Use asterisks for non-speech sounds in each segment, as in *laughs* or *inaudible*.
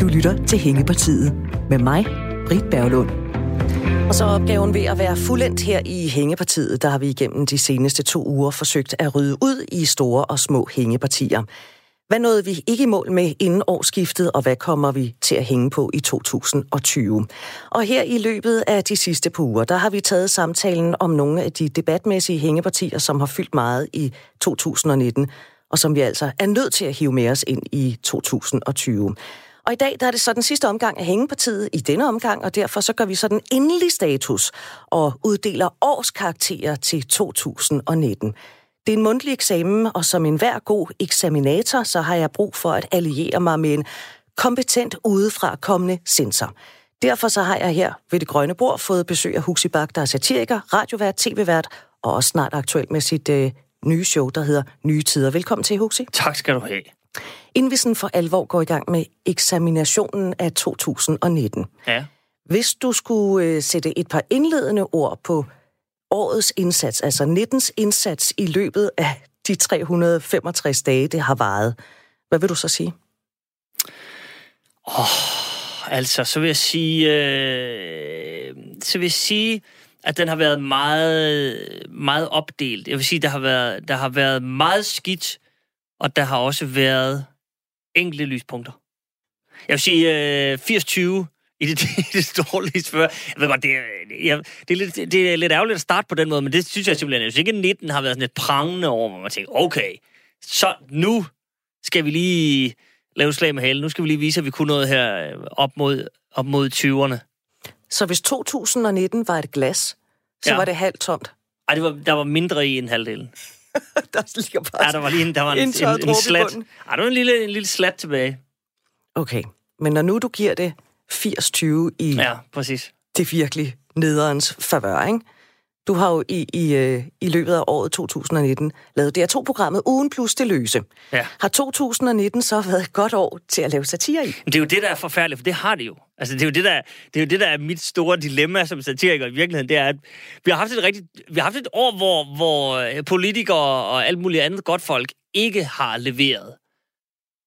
Du lytter til Hængepartiet med mig, Britt Berglund. Og så opgaven ved at være fuldendt her i Hængepartiet. Der har vi igennem de seneste to uger forsøgt at rydde ud i store og små hængepartier. Hvad nåede vi ikke i mål med inden årsskiftet, og hvad kommer vi til at hænge på i 2020? Og her i løbet af de sidste par uger, der har vi taget samtalen om nogle af de debatmæssige hængepartier, som har fyldt meget i 2019, og som vi altså er nødt til at hive med os ind i 2020. Og i dag der er det så den sidste omgang af Hængepartiet i denne omgang, og derfor så gør vi så den endelige status og uddeler årskarakterer til 2019. Det er en mundtlig eksamen, og som enhver god eksaminator, så har jeg brug for at alliere mig med en kompetent udefra kommende sensor. Derfor så har jeg her ved det grønne bord fået besøg af Huxi Bak, der er satiriker, radiovært, tv-vært og også snart aktuel med sit øh, nye show, der hedder Nye Tider. Velkommen til, Huxi. Tak skal du have. Inden vi sådan for alvor går i gang med eksaminationen af 2019. Ja. Hvis du skulle øh, sætte et par indledende ord på årets indsats, altså 19's indsats i løbet af de 365 dage, det har varet, hvad vil du så sige? Åh, oh, altså, så vil jeg sige... Øh, så vil jeg sige, at den har været meget, meget opdelt. Jeg vil sige, der har været, der har været meget skidt, og der har også været enkelte lyspunkter. Jeg vil sige øh, 80-20 i det, *laughs* i det store lysfør. Jeg ved godt, det er, jeg, det, er lidt, det er lidt ærgerligt at starte på den måde, men det synes jeg simpelthen, jeg synes ikke, 19 har været sådan et prangende over, hvor man tænker, okay, så nu skal vi lige lave slag med halen. Nu skal vi lige vise, at vi kunne noget her øh, op mod, op mod 20'erne. Så hvis 2019 var et glas, så Ja. var det halvt tomt. Ej, det var, der var mindre i en halvdel. *laughs* der ligger bare... Ja, der var lige en, der var en, En en, en, slat. Ej, der var en lille, en lille slat tilbage. Okay, men når nu du giver det 80-20 i ja. Præcis. det virkelig nederens favør, ikke? Du har jo i, i, øh, i løbet af året 2019 lavet DR2-programmet Ugen plus det løse. Ja. Har 2019 så været et godt år til at lave satire i? Det er jo det, der er forfærdeligt, for det har det jo. Altså, det er jo det, der, det er, jo det, der er mit store dilemma som satiriker i virkeligheden. Det er, at vi har haft et, rigtigt, vi har haft et år, hvor, hvor øh, politikere og alt muligt andet godt folk ikke har leveret.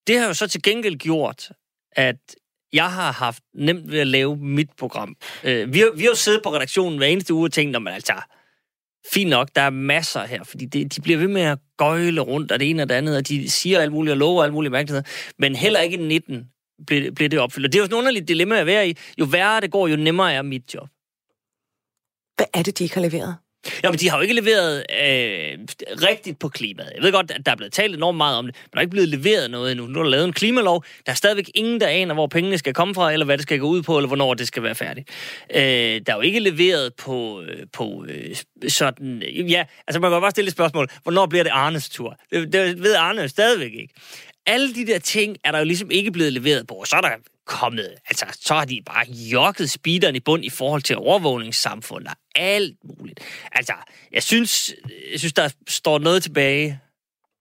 Det har jo så til gengæld gjort, at jeg har haft nemt ved at lave mit program. Øh, vi, har, vi har jo siddet på redaktionen hver eneste uge og tænkt, man altså, fint nok, der er masser her, fordi det, de bliver ved med at gøjle rundt, og det ene og det andet, og de siger alt muligt og lover alt muligt mærkeligheder, men heller ikke i 19 bliver, bliver det opfyldt. Og det er jo sådan et underligt dilemma at være i. Jo værre det går, jo nemmere er mit job. Hvad er det, de ikke har leveret? Jamen, de har jo ikke leveret øh, rigtigt på klimaet. Jeg ved godt, at der er blevet talt enormt meget om det, men der er ikke blevet leveret noget endnu. Nu er der lavet en klimalov. Der er stadigvæk ingen, der aner, hvor pengene skal komme fra, eller hvad det skal gå ud på, eller hvornår det skal være færdigt. Øh, der er jo ikke leveret på, øh, på øh, sådan... Ja, altså man kan bare stille et spørgsmål. Hvornår bliver det Arnes tur? Det, det ved Arne stadigvæk ikke. Alle de der ting er der jo ligesom ikke blevet leveret på. Så er der kommet, altså så har de bare jokket speederen i bund i forhold til overvågningssamfundet og alt muligt. Altså, jeg synes, jeg synes, der står noget tilbage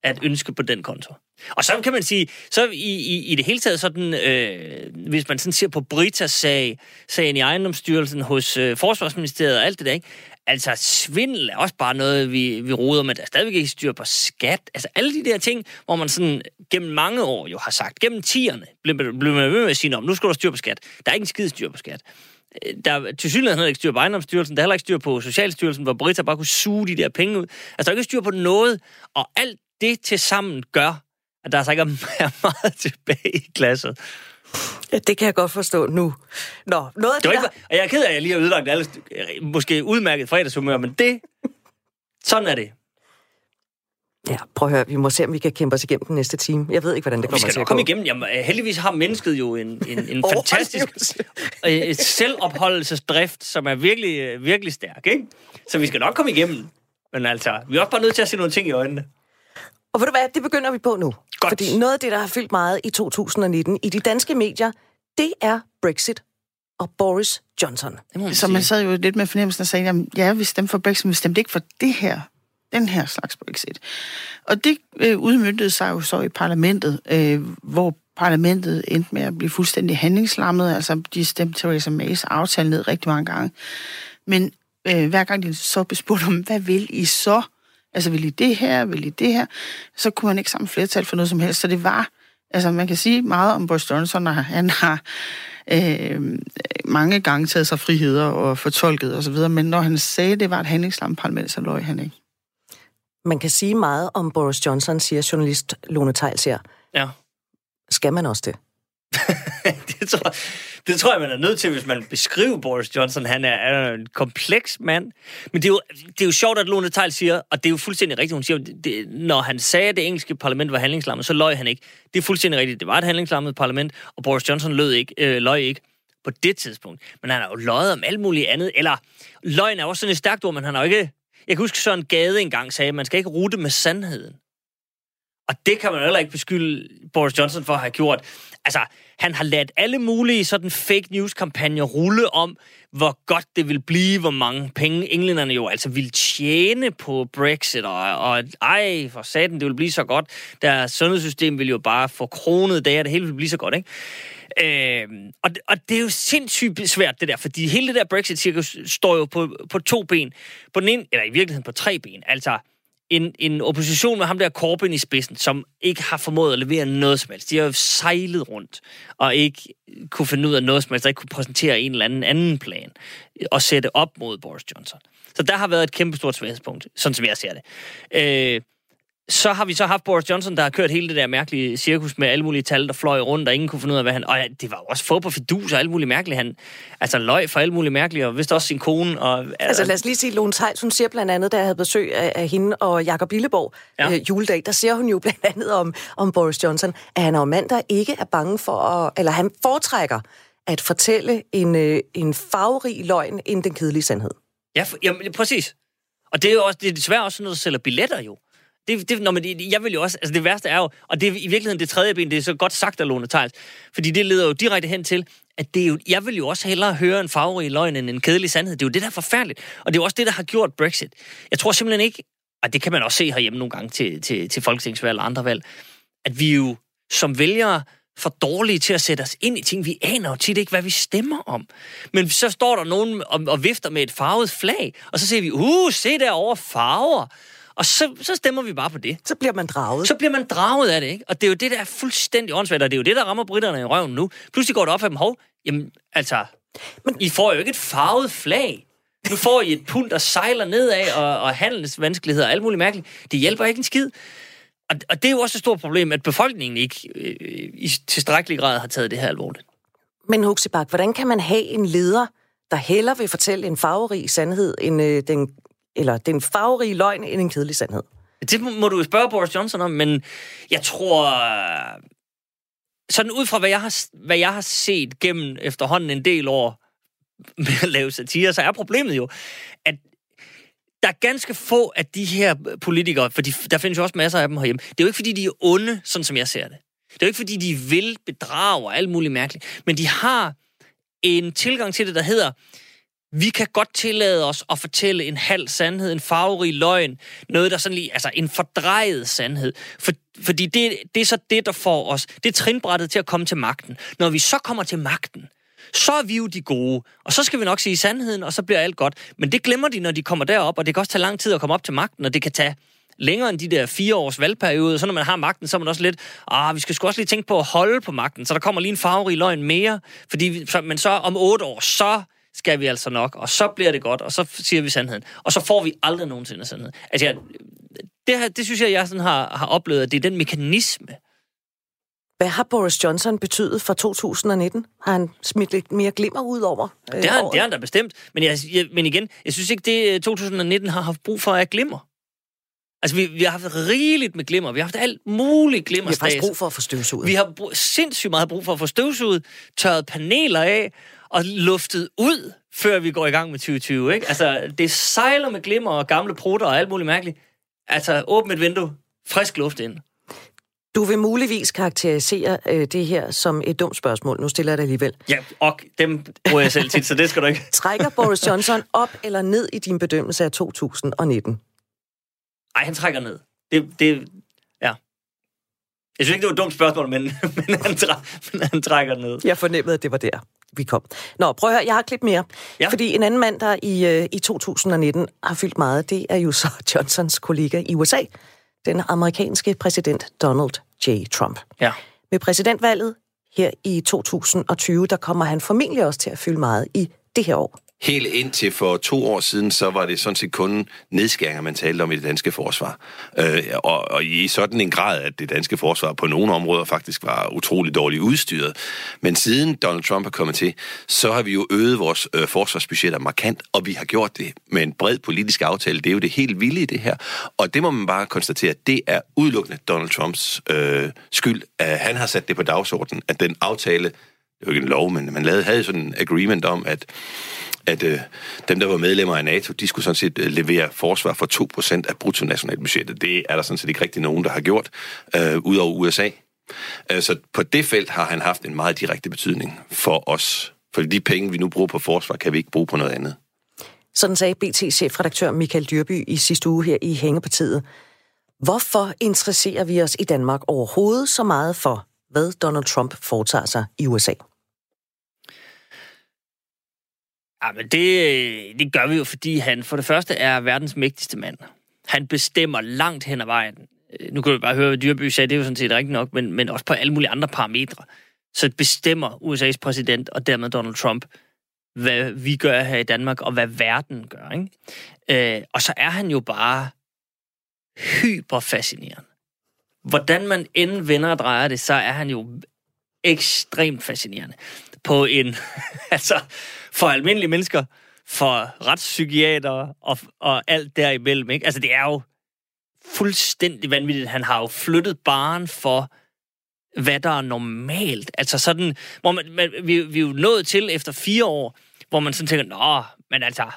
at ønske på den konto. Og så kan man sige, så i, i, i det hele taget sådan, øh, hvis man sådan ser på Britas sag, sagen i ejendomsstyrelsen hos øh, Forsvarsministeriet og alt det der, ikke? Altså, svindel er også bare noget, vi, vi roder med. Der er stadigvæk ikke styr på skat. Altså, alle de der ting, hvor man sådan gennem mange år jo har sagt, gennem tierne, blev, blev man ved med at sige, om nu skal du styr på skat. Der er ikke en skid styr på skat. Øh, der er til synligheden ikke styr på ejendomsstyrelsen, der er heller ikke styr på Socialstyrelsen, hvor Brita bare kunne suge de der penge ud. Altså, der er ikke styr på noget, og alt det til sammen gør, at der altså ikke *laughs* er meget tilbage i klasset. Ja, det kan jeg godt forstå nu. Nå, noget af Det det, ikke, og jeg er ked af, at jeg lige har ødelagt alle måske udmærket fredagshumør, men det, sådan er det. der... Ja, prøv at høre, vi må se, om vi kan kæmpe os igennem den næste time. Jeg ved ikke, hvordan det Vi kommer skal til at komme gå. igennem. Jamen, øh, heldigvis har mennesket jo en, en, en *laughs* fantastisk *laughs* øh, et selvopholdelsesdrift, som er virkelig, øh, virkelig stærk, ikke? Så vi skal nok komme igennem. Men altså, vi er også bare nødt til at se nogle ting i øjnene. Og ved du hvad, det begynder vi på nu. Godt. Fordi noget af det, der har fyldt meget i 2019 i de danske medier, det er Brexit og Boris Johnson. Man Så man sad jo lidt med fornemmelsen og sagde, jamen, ja, vi stemte for Brexit, men vi stemte ikke for det her, den her slags Brexit. Og det øh, udmyndtede sig jo så i parlamentet, øh, hvor parlamentet endte med at blive fuldstændig handlingslammet, altså de stemte Theresa Mays aftale ned rigtig mange gange. Men øh, hver gang de så blev spurgt om, hvad vil I så? Altså, vil I det her? Vil I det her? Så kunne man ikke sammen flertal for noget som helst. Så det var, altså man kan sige meget om Boris Johnson, og han har øh, mange gange taget sig friheder og fortolket osv., men når han sagde, at det var et handlingslamt parlament, så løg han ikke. Man kan sige meget om Boris Johnson, siger journalist Lone Tejls her. Ja. Skal man også det? *laughs* det, tror, det tror jeg, man er nødt til, hvis man beskriver Boris Johnson. Han er, er en kompleks mand. Men det er, jo, det er jo sjovt, at Lone Tejl siger, og det er jo fuldstændig rigtigt, hun siger, det, når han sagde, at det engelske parlament var handlingslammet, så løj han ikke. Det er fuldstændig rigtigt. Det var et handlingslammet parlament, og Boris Johnson lød ikke, øh, løj ikke på det tidspunkt. Men han har jo løjet om alt muligt andet. Eller løgn er også sådan et stærkt ord, men han har jo ikke... Jeg kan huske, Søren Gade engang sagde, at man skal ikke rute med sandheden. Og det kan man heller ikke beskylde Boris Johnson for at have gjort. Altså, han har ladt alle mulige sådan fake news-kampagner rulle om, hvor godt det vil blive, hvor mange penge englænderne jo altså vil tjene på Brexit, og, og ej, for satan, det vil blive så godt. Deres sundhedssystem vil jo bare få kronet det, og det hele vil blive så godt, ikke? Øh, og, og det er jo sindssygt svært, det der, fordi hele det der Brexit-cirkus står jo på, på to ben. På den ene, eller i virkeligheden på tre ben. Altså, en, en opposition med ham der Corbyn i spidsen, som ikke har formået at levere noget som helst. De har jo sejlet rundt og ikke kunne finde ud af noget som helst, og ikke kunne præsentere en eller anden anden plan og sætte op mod Boris Johnson. Så der har været et kæmpe stort svaghedspunkt, sådan som jeg ser det. Øh, så har vi så haft Boris Johnson, der har kørt hele det der mærkelige cirkus med alle mulige tal, der fløj rundt, og ingen kunne finde ud af, hvad han... Og det var jo også få på fidus og alt muligt mærkeligt. Han altså løg for alt muligt mærkeligt, og vidste også sin kone. Og, altså lad os lige sige, Lone Theils, hun siger blandt andet, da jeg havde besøg af, af hende og Jakob Billeborg ja. øh, juledag, der siger hun jo blandt andet om, om Boris Johnson, at han er jo mand, der ikke er bange for at... Eller han foretrækker at fortælle en, øh, en farverig løgn end den kedelige sandhed. Ja, for, jamen, præcis. Og det er jo også, det er desværre også, når du sælger billetter jo. Det, det, når man, jeg vil jo også, altså det værste er jo, og det er i virkeligheden det tredje ben, det er så godt sagt af Lone Theils, fordi det leder jo direkte hen til, at det er jo, jeg vil jo også hellere høre en farverig løgn end en kedelig sandhed. Det er jo det, der er forfærdeligt. Og det er jo også det, der har gjort Brexit. Jeg tror simpelthen ikke, og det kan man også se herhjemme nogle gange til, til, til folketingsvalg og andre valg, at vi jo som vælgere for dårlige til at sætte os ind i ting. Vi aner jo tit ikke, hvad vi stemmer om. Men så står der nogen og, og vifter med et farvet flag, og så ser vi, uh, se derovre farver. Og så, så stemmer vi bare på det. Så bliver man draget. Så bliver man draget af det, ikke? Og det er jo det, der er fuldstændig åndssvagt, og det er jo det, der rammer britterne i røven nu. Pludselig går det op for dem, hov, jamen, altså, Men... I får jo ikke et farvet flag. Nu får I et pund, der sejler nedad, og, og handelsvanskeligheder og alt muligt mærkeligt. Det hjælper ikke en skid. Og, og det er jo også et stort problem, at befolkningen ikke øh, i tilstrækkelig grad har taget det her alvorligt. Men Huxibak, hvordan kan man have en leder, der heller vil fortælle en farverig sandhed end øh, den eller den farverige løgn end en kedelig sandhed? Det må du spørge Boris Johnson om, men jeg tror... Sådan ud fra, hvad jeg har, hvad jeg har set gennem efterhånden en del år med at lave satire, så er problemet jo, at der er ganske få af de her politikere, for der findes jo også masser af dem herhjemme. Det er jo ikke, fordi de er onde, sådan som jeg ser det. Det er jo ikke, fordi de vil bedrage og alt muligt mærkeligt. Men de har en tilgang til det, der hedder, vi kan godt tillade os at fortælle en halv sandhed, en farverig løgn, noget der sådan lige, altså en fordrejet sandhed. For, fordi det, det er så det, der får os, det er trinbrættet til at komme til magten. Når vi så kommer til magten, så er vi jo de gode, og så skal vi nok sige sandheden, og så bliver alt godt. Men det glemmer de, når de kommer derop, og det kan også tage lang tid at komme op til magten, og det kan tage længere end de der fire års valgperiode. Så når man har magten, så er man også lidt, ah, vi skal sgu også lige tænke på at holde på magten, så der kommer lige en farverig løgn mere, fordi, men så om otte år, så skal vi altså nok, og så bliver det godt, og så siger vi sandheden. Og så får vi aldrig nogensinde sandheden. Altså, jeg, det, her, det synes jeg, jeg sådan har, har oplevet, at det er den mekanisme. Hvad har Boris Johnson betydet for 2019? Har han smidt lidt mere glimmer ud over øh, det, har, det har han da bestemt. Men, jeg, jeg, men igen, jeg synes ikke, det 2019 har haft brug for at glimmer. Altså, vi, vi har haft rigeligt med glimmer. Vi har haft alt muligt glimmer. Vi har faktisk brug for at få støvsuget. Vi har brug, sindssygt meget brug for at få støvsuget, tørret paneler af, og luftet ud, før vi går i gang med 2020. Ikke? Altså, det sejler med glimmer og gamle prutter og alt muligt mærkeligt. Altså, åbn et vindue, frisk luft ind. Du vil muligvis karakterisere øh, det her som et dumt spørgsmål. Nu stiller jeg det alligevel. Ja, og dem bruger jeg selv tit, så det skal du ikke. *laughs* Trækker Boris Johnson op eller ned i din bedømmelse af 2019? Nej, han trækker ned. Det, det, ja. Jeg synes ikke, det var et dumt spørgsmål, men, *laughs* men, han, træ, men han trækker ned. Jeg fornemmede, at det var der. Vi kom. Nå, prøv at høre, jeg har klip mere. Ja. Fordi en anden mand, der i, øh, i 2019 har fyldt meget, det er jo så *laughs* Johnsons kollega i USA, den amerikanske præsident Donald J. Trump. Ja. Med præsidentvalget her i 2020, der kommer han formentlig også til at fylde meget i det her år. Helt indtil for to år siden, så var det sådan set kun nedskæringer, man talte om i det danske forsvar. Øh, og, og i sådan en grad, at det danske forsvar på nogle områder faktisk var utrolig dårligt udstyret. Men siden Donald Trump er kommet til, så har vi jo øget vores øh, forsvarsbudgetter markant, og vi har gjort det med en bred politisk aftale. Det er jo det helt vilde i det her. Og det må man bare konstatere, det er udelukkende Donald Trumps øh, skyld, at han har sat det på dagsordenen, at den aftale, det jo ikke en lov, men man lavede, havde sådan en agreement om, at at øh, dem, der var medlemmer af NATO, de skulle sådan set øh, levere forsvar for 2% af bruttonationalbudgettet. Det er der sådan set ikke rigtig nogen, der har gjort, øh, ud over USA. Øh, så på det felt har han haft en meget direkte betydning for os. For de penge, vi nu bruger på forsvar, kan vi ikke bruge på noget andet. Sådan sagde BT-chefredaktør Michael Dyrby i sidste uge her i Hængepartiet. Hvorfor interesserer vi os i Danmark overhovedet så meget for, hvad Donald Trump foretager sig i USA? Ja, men det, det gør vi jo, fordi han for det første er verdens mægtigste mand. Han bestemmer langt hen ad vejen. Øh, nu kan du bare høre, hvad Dyrby sagde, det er jo sådan set rigtigt nok, men, men også på alle mulige andre parametre. Så bestemmer USA's præsident og dermed Donald Trump, hvad vi gør her i Danmark, og hvad verden gør. Ikke? Øh, og så er han jo bare hyperfascinerende. Hvordan man end vender og drejer det, så er han jo ekstremt fascinerende. På en, *laughs* altså, for almindelige mennesker, for retspsykiater og, og alt derimellem. Ikke? Altså, det er jo fuldstændig vanvittigt. Han har jo flyttet barn for, hvad der er normalt. Altså sådan, hvor man, man, vi, vi er jo nået til efter fire år, hvor man sådan tænker, nå, men altså,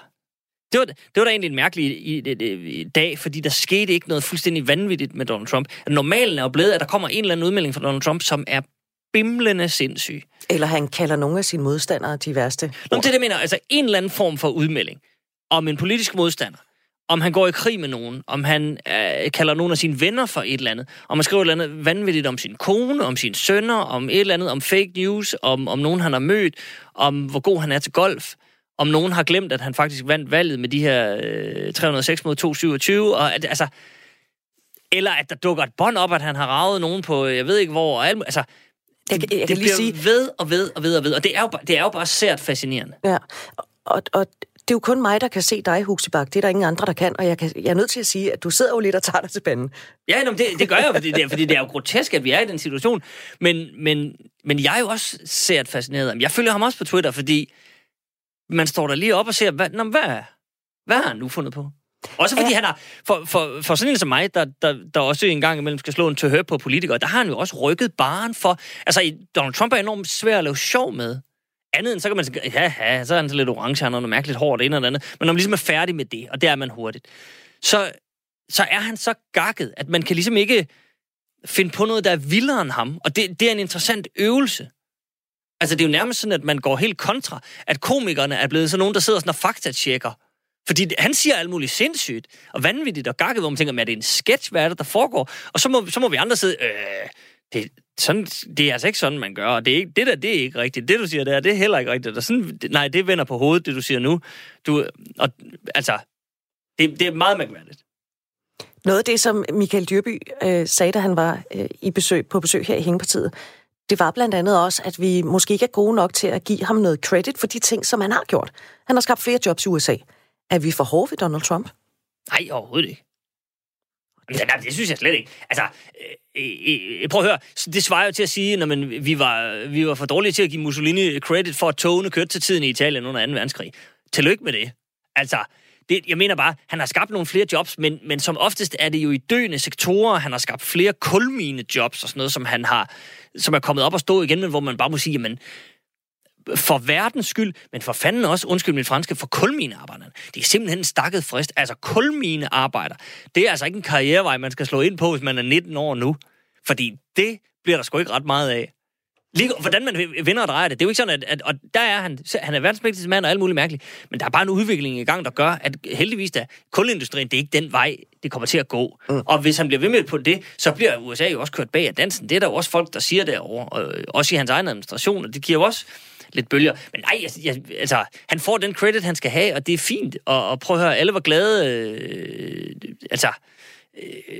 det var, det var da egentlig en mærkelig i, i, i, i dag, fordi der skete ikke noget fuldstændig vanvittigt med Donald Trump. Normalen er jo blevet, at der kommer en eller anden udmelding fra Donald Trump, som er bimlende sindssyg. Eller han kalder nogle af sine modstandere de værste. Nå, det er det, mener. Altså en eller anden form for udmelding om en politisk modstander. Om han går i krig med nogen. Om han øh, kalder nogle af sine venner for et eller andet. Om han skriver et eller andet vanvittigt om sin kone, om sine sønner, om et eller andet, om fake news, om, om nogen, han har mødt, om hvor god han er til golf. Om nogen har glemt, at han faktisk vandt valget med de her øh, 306 mod 227. Og at, altså, eller at der dukker et bånd op, at han har ravet nogen på, jeg ved ikke hvor. Og alt, altså, Jeg, jeg, jeg det kan lige bliver sige, ved og ved og ved og ved. Og det er jo, det er jo bare sært fascinerende. Ja, og, og det er jo kun mig, der kan se dig, Huxibak. Det er der ingen andre, der kan. Og jeg, kan, jeg er nødt til at sige, at du sidder jo lidt og tager dig til panden. Ja, nå, det, det gør jeg, fordi det, er, fordi det er jo grotesk, at vi er i den situation. Men, men, men jeg er jo også sært fascineret. Jeg følger ham også på Twitter, fordi man står der lige op og ser, hvad, nå, hvad, hvad har han nu fundet på? Også fordi ja. han har, for, for, for sådan en som mig, der, der, der også en gang imellem skal slå en tøhør på politikere, der har han jo også rykket baren for, altså Donald Trump er enormt svær at lave sjov med. Andet end, så kan man sige, ja, ja, så er han så lidt orange, han har noget mærkeligt hår, det ene og det andet. Men når man ligesom er færdig med det, og det er man hurtigt, så, så er han så gakket, at man kan ligesom ikke finde på noget, der er vildere end ham. Og det, det er en interessant øvelse. Altså, det er jo nærmest sådan, at man går helt kontra, at komikerne er blevet sådan nogen, der sidder sådan og faktatjekker. Fordi han siger alt muligt sindssygt og vanvittigt og gakket, hvor man tænker, men er det en sketch, hvad er det, der foregår? Og så må, så må vi andre sidde, øh, det, sådan, det er altså ikke sådan, man gør, og det, er ikke, det der, det er ikke rigtigt. Det, du siger der, det er heller ikke rigtigt. Og sådan, nej, det vender på hovedet, det du siger nu. Du, og, altså, det, det er meget mærkværdigt. Noget af det, som Michael Dyrby øh, sagde, da han var øh, i besøg, på besøg her i Hængepartiet, det var blandt andet også, at vi måske ikke er gode nok til at give ham noget credit for de ting, som han har gjort. Han har skabt flere jobs i USA. Er vi for hårde ved Donald Trump? Nej, overhovedet ikke. Jamen, nej, det synes jeg slet ikke. Altså, øh, øh, øh, prøv at høre. Det svarer jo til at sige, at vi var, vi var for dårlige til at give Mussolini credit for, at togene kørte til tiden i Italien under 2. verdenskrig. Tillykke med det. Altså, det, jeg mener bare, han har skabt nogle flere jobs, men, men som oftest er det jo i døende sektorer. Han har skabt flere kulmine jobs og sådan noget, som han har, som er kommet op og stå igen, men hvor man bare må sige, jamen, for verdens skyld, men for fanden også, undskyld min franske, for kulminearbejderne. Det er simpelthen en stakket frist. Altså kulminearbejder, det er altså ikke en karrierevej, man skal slå ind på, hvis man er 19 år nu. Fordi det bliver der sgu ikke ret meget af. Lige, hvordan man vinder og drejer det, det er jo ikke sådan, at, at og der er han, han er verdens mand og alt muligt mærkeligt, men der er bare en udvikling i gang, der gør, at heldigvis da, kulindustrien, det er ikke den vej, det kommer til at gå. Mm. Og hvis han bliver ved med på det, så bliver USA jo også kørt bag af dansen. Det er der jo også folk, der siger derovre, og også i hans egen administration, og det giver jo også lidt bølger. Men nej, altså, jeg, altså, han får den credit, han skal have, og det er fint. Og, og prøv at høre, alle var glade. Øh, altså, øh,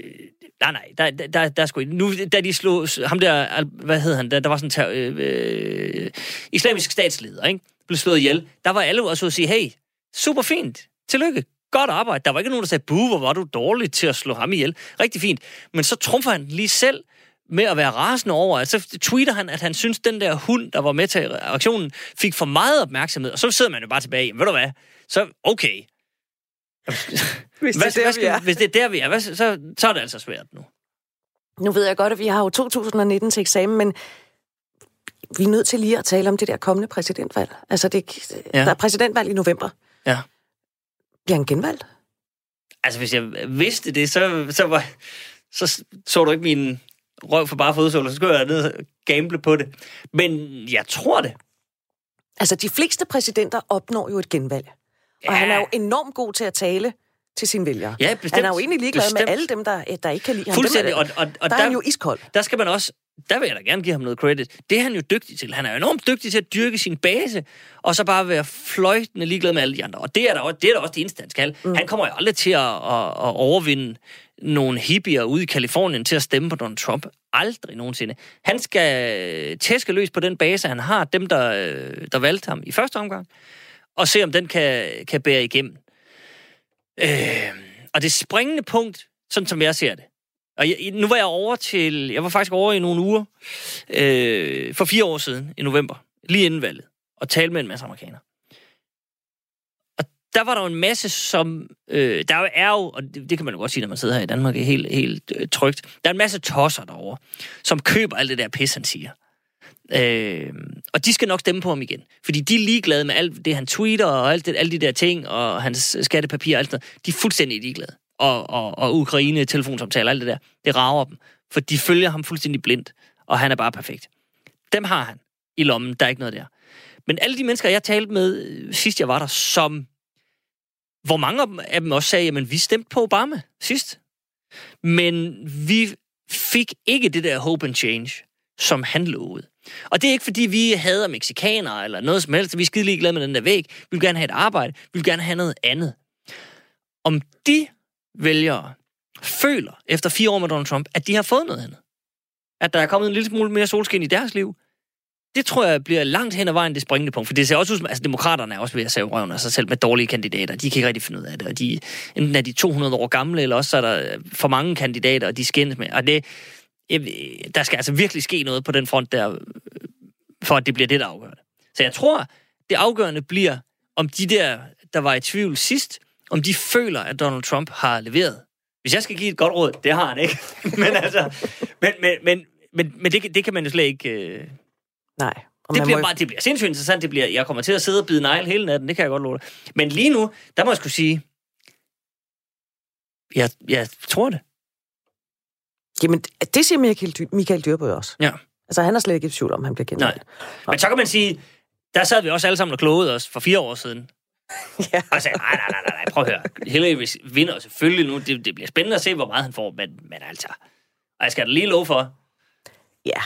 nej, nej, der, der, der, der sgu ikke. Nu, da de slog ham der, hvad hed han, der, der var sådan en øh, øh, islamisk statsleder, ikke? Blev slået ihjel. Der var alle også at sige, hey, super fint, tillykke, godt arbejde. Der var ikke nogen, der sagde, buh, hvor var du dårlig til at slå ham ihjel. Rigtig fint. Men så trumfer han lige selv med at være rasende over, at så tweeter han, at han synes, den der hund, der var med til aktionen, fik for meget opmærksomhed. Og så sidder man jo bare tilbage, ved du hvad, så okay. *laughs* Hvis det, hvad, er der, hvad vi er. hvis det er der, vi er, hvad, så, så er det altså svært nu. Nu ved jeg godt, at vi har jo 2019 til eksamen, men vi er nødt til lige at tale om det der kommende præsidentvalg. Altså, det. Ja. der er præsidentvalg i november. Ja. Bliver han genvalgt? Altså, hvis jeg vidste det, så, så, var, så så du ikke min røv for bare fodsåler, så skulle jeg ned og gamble på det. Men jeg tror det. Altså, de fleste præsidenter opnår jo et genvalg. Og Ja. han er jo enormt god til at tale til sine vælgere. Ja, bestemt. Han er jo egentlig ligeglad Bestemt. med alle dem, der, der ikke kan lide ham. Fuldstændig. Dem Og, er, og, og der er han jo iskold. der skal man også, der vil jeg da gerne give ham noget credit. Det er han jo dygtig til. Han er enormt dygtig til at dyrke sin base, og så bare være fløjtende ligeglad med alle de andre. Og det er da også det, er da også det eneste, han skal. Mm. Han kommer jo aldrig til at, at, at overvinde nogle hippier ude i Kalifornien til at stemme på Donald Trump. Aldrig nogensinde. Han skal tæske løs på den base, han har, dem, der, øh, der valgte ham i første omgang, og se, om den kan, kan bære igennem. Øh, og det springende punkt, sådan som jeg ser det, og jeg, nu var jeg over til, jeg var faktisk over i nogle uger, øh, for fire år siden, i november, lige inden valget, og talte med en masse amerikanere. Og der var der jo en masse, som, øh, der er jo, og det, det kan man jo godt sige, når man sidder her i Danmark, er helt, helt øh, trygt, der er en masse tosser derovre, som køber alt det der pis, han siger. Øh, og de skal nok stemme på ham igen. Fordi de er ligeglade med alt det, han tweeter, og alt det, alle de der ting, og hans skattepapir og alt det. De er fuldstændig ligeglade. Og, og, og Ukraine, telefonsamtaler, alt det der. Det rager dem. For de følger ham fuldstændig blindt, og han er bare perfekt. Dem har han i lommen, der er ikke noget der. Men alle de mennesker, jeg talte med, øh, sidst jeg var der, som... Hvor mange af dem- også sagde, jamen vi stemte på Obama sidst. Men vi fik ikke det der hope and change, som han lovede. Og det er ikke, fordi vi hader mexikanere eller noget som helst. Vi er skide ligeglade med den der væg. Vi vil gerne have et arbejde. Vi vil gerne have noget andet. Om de vælgere føler, efter fire år med Donald Trump, at de har fået noget andet. At der er kommet en lille smule mere solskin i deres liv. Det tror jeg bliver langt hen ad vejen det springende punkt. For det ser også ud som, altså demokraterne er også ved at save røven af sig selv med dårlige kandidater. De kan ikke rigtig finde ud af det. Og de, enten er de 200 år gamle, eller også er der øh, for mange kandidater, og de skændes med. Og det, der skal altså virkelig ske noget på den front der, øh, for at det bliver det, der afgørende. Så jeg tror, det afgørende bliver, om de der, der var i tvivl sidst, om de føler, at Donald Trump har leveret. Hvis jeg skal give et godt råd, det har han ikke. *laughs* men altså, men, men, men, men, men det, det kan man jo slet ikke... Øh, Nej. Det bliver, bare, det bliver sindssygt interessant. Det bliver, jeg kommer til at sidde og bide negl hele natten, det kan jeg godt love dig. Men lige nu, der må jeg skulle sige, jeg, jeg tror det. Jamen, det siger Michael, Michael Dyrby også. Ja. Altså, han er slet ikke i tvivl om, han bliver genvalgt. Men så kan man sige, der sad vi også alle sammen og klogede os for fire år siden. *laughs* Ja. Og sagde, nej, nej, nej, nej, prøv at høre. Hillary vinder selvfølgelig nu. Det, det bliver spændende at se, hvor meget han får. Men, men altså, og jeg skal da lige love for, Ja.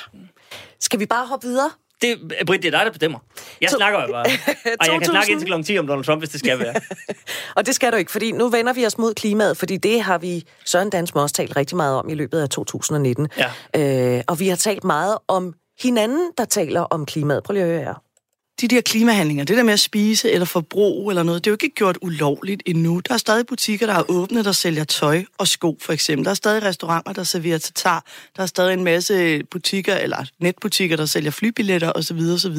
Skal vi bare hoppe videre? det, Britt, det er dig, der bestemmer. Jeg To- snakker jo bare. *laughs* Og jeg kan 2000. snakke indtil kl. 10 om Donald Trump, hvis det skal være. *laughs* Og det skal du ikke, fordi nu vender vi os mod klimaet, fordi det har vi Søren Dansmo også talt rigtig meget om i løbet af 2019. Ja. Øh, og vi har talt meget om hinanden, der taler om klimaet. Prøv lige at høre her de der klimahandlinger, det der med at spise eller forbruge eller noget, det er jo ikke gjort ulovligt endnu. Der er stadig butikker, der er åbne, der sælger tøj og sko, for eksempel. Der er stadig restauranter, der serverer tatar. Der er stadig en masse butikker, eller netbutikker, der sælger flybilletter osv. osv.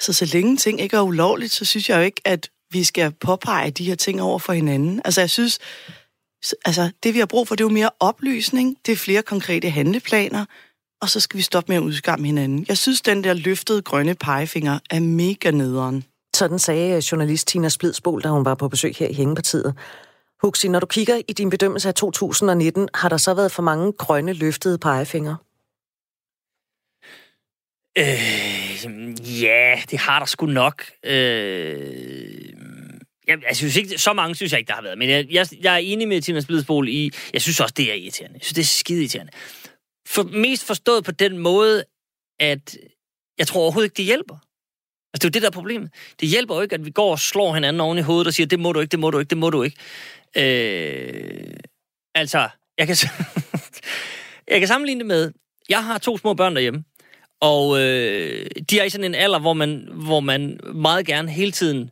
Så så længe ting ikke er ulovligt, så synes jeg jo ikke, at vi skal påpege de her ting over for hinanden. Altså, jeg synes, altså, det vi har brug for, det er jo mere oplysning, det er flere konkrete handleplaner, og så skal vi stoppe med at udskamme hinanden. Jeg synes, den der løftede grønne pegefinger er mega nederen. Sådan sagde øh, journalist Tina Splidsbol, da hun var på besøg her i Hængepartiet. Huxi, når du kigger i din bedømmelse af 2019, har der så været for mange grønne løftede pegefingre? Øh, ja, det har der sgu nok. Øh, jeg, jeg synes ikke, så mange synes jeg ikke, der har været. Men jeg, jeg, jeg er enig med Tina Splidsbol i, jeg synes også, det er irriterende. Jeg synes, det er skide irriterende. For, mest forstået på den måde, at jeg tror overhovedet ikke, det hjælper. Altså, det er jo det, der er problemet. Det hjælper jo ikke, at vi går og slår hinanden oven i hovedet og siger, det må du ikke, det må du ikke, det må du ikke. Øh, altså, jeg kan, *laughs* jeg kan sammenligne det med, jeg har to små børn derhjemme, og øh, de er i sådan en alder, hvor man, hvor man meget gerne hele tiden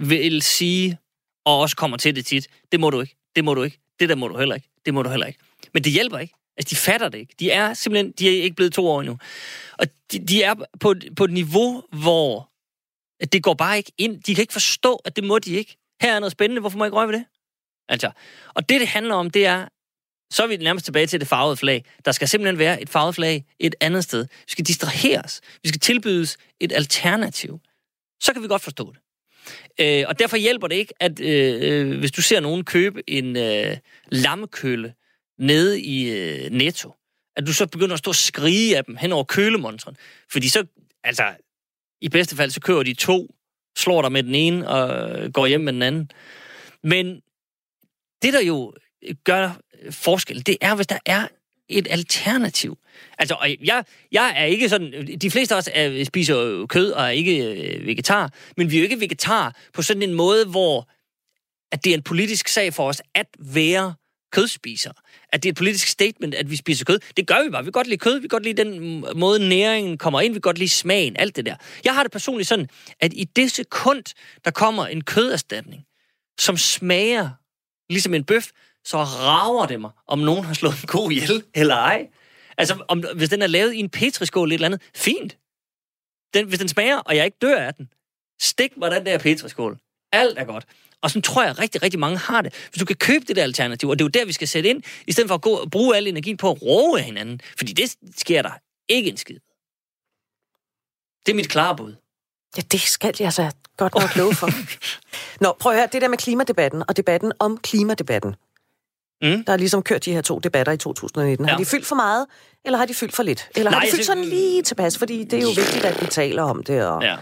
vil sige, og også kommer til det tit, det må du ikke, det må du ikke, det der må du heller ikke, det må du heller ikke. Men det hjælper ikke. Altså, de fatter det ikke. De er simpelthen, de er ikke blevet to år endnu. Og de, de er på, et- på et niveau, hvor at det går bare ikke ind. De kan ikke forstå, at det må de ikke. Her er noget spændende, hvorfor må jeg ikke røre ved det? Altså, og det, det handler om, det er, så er vi nærmest tilbage til det farvede flag. Der skal simpelthen være et farvet flag et andet sted. Vi skal distraheres. Vi skal tilbydes et alternativ. Så kan vi godt forstå det. Øh, og derfor hjælper det ikke, at øh, øh, hvis du ser nogen købe en øh, lammekølle nede i øh, Netto, at du så begynder at stå og skrige af dem hen over kølemontren. Fordi så, altså, i bedste fald, så kører de to, slår dig med den ene og går hjem med den anden. Men det, der jo øh, gør forskel, det er, hvis der er et alternativ. Altså, og jeg, jeg er ikke sådan... De fleste af os er, spiser kød og er ikke øh, vegetar, men vi er jo ikke vegetar på sådan en måde, hvor at det er en politisk sag for os at være kødspisere. At det er et politisk statement, at vi spiser kød. Det gør vi bare. Vi kan godt lide kød. Vi kan godt lide den måde, næringen kommer ind. Vi kan godt lide smagen. Alt det der. Jeg har det personligt sådan, at i det sekund, der kommer en køderstatning, som smager ligesom en bøf, så rager det mig, om nogen har slået en ko ihjel eller ej. Altså, om, hvis den er lavet i en petriskål eller et eller andet, fint. Den, hvis den smager, og jeg ikke dør af den, stik mig den der petriskål. Alt er godt. Og sådan tror jeg rigtig, rigtig mange har det. Hvis du kan købe det der alternativ, og det er jo der, vi skal sætte ind, i stedet for at gå og bruge al energien på at råbe af hinanden. Fordi det sker der ikke en skid. Det er mit klare bud. Ja, det skal jeg så godt nok love for. *laughs* Nå, prøv at høre, det der med klimadebatten og debatten om klimadebatten. Mm. Der har ligesom kørt de her to debatter i 2019. Ja. Har de fyldt for meget, eller har de fyldt for lidt? Eller Nej, har de fyldt synes- sådan lige tilpas? Fordi det er jo vigtigt, at vi taler om det. Og... Ja.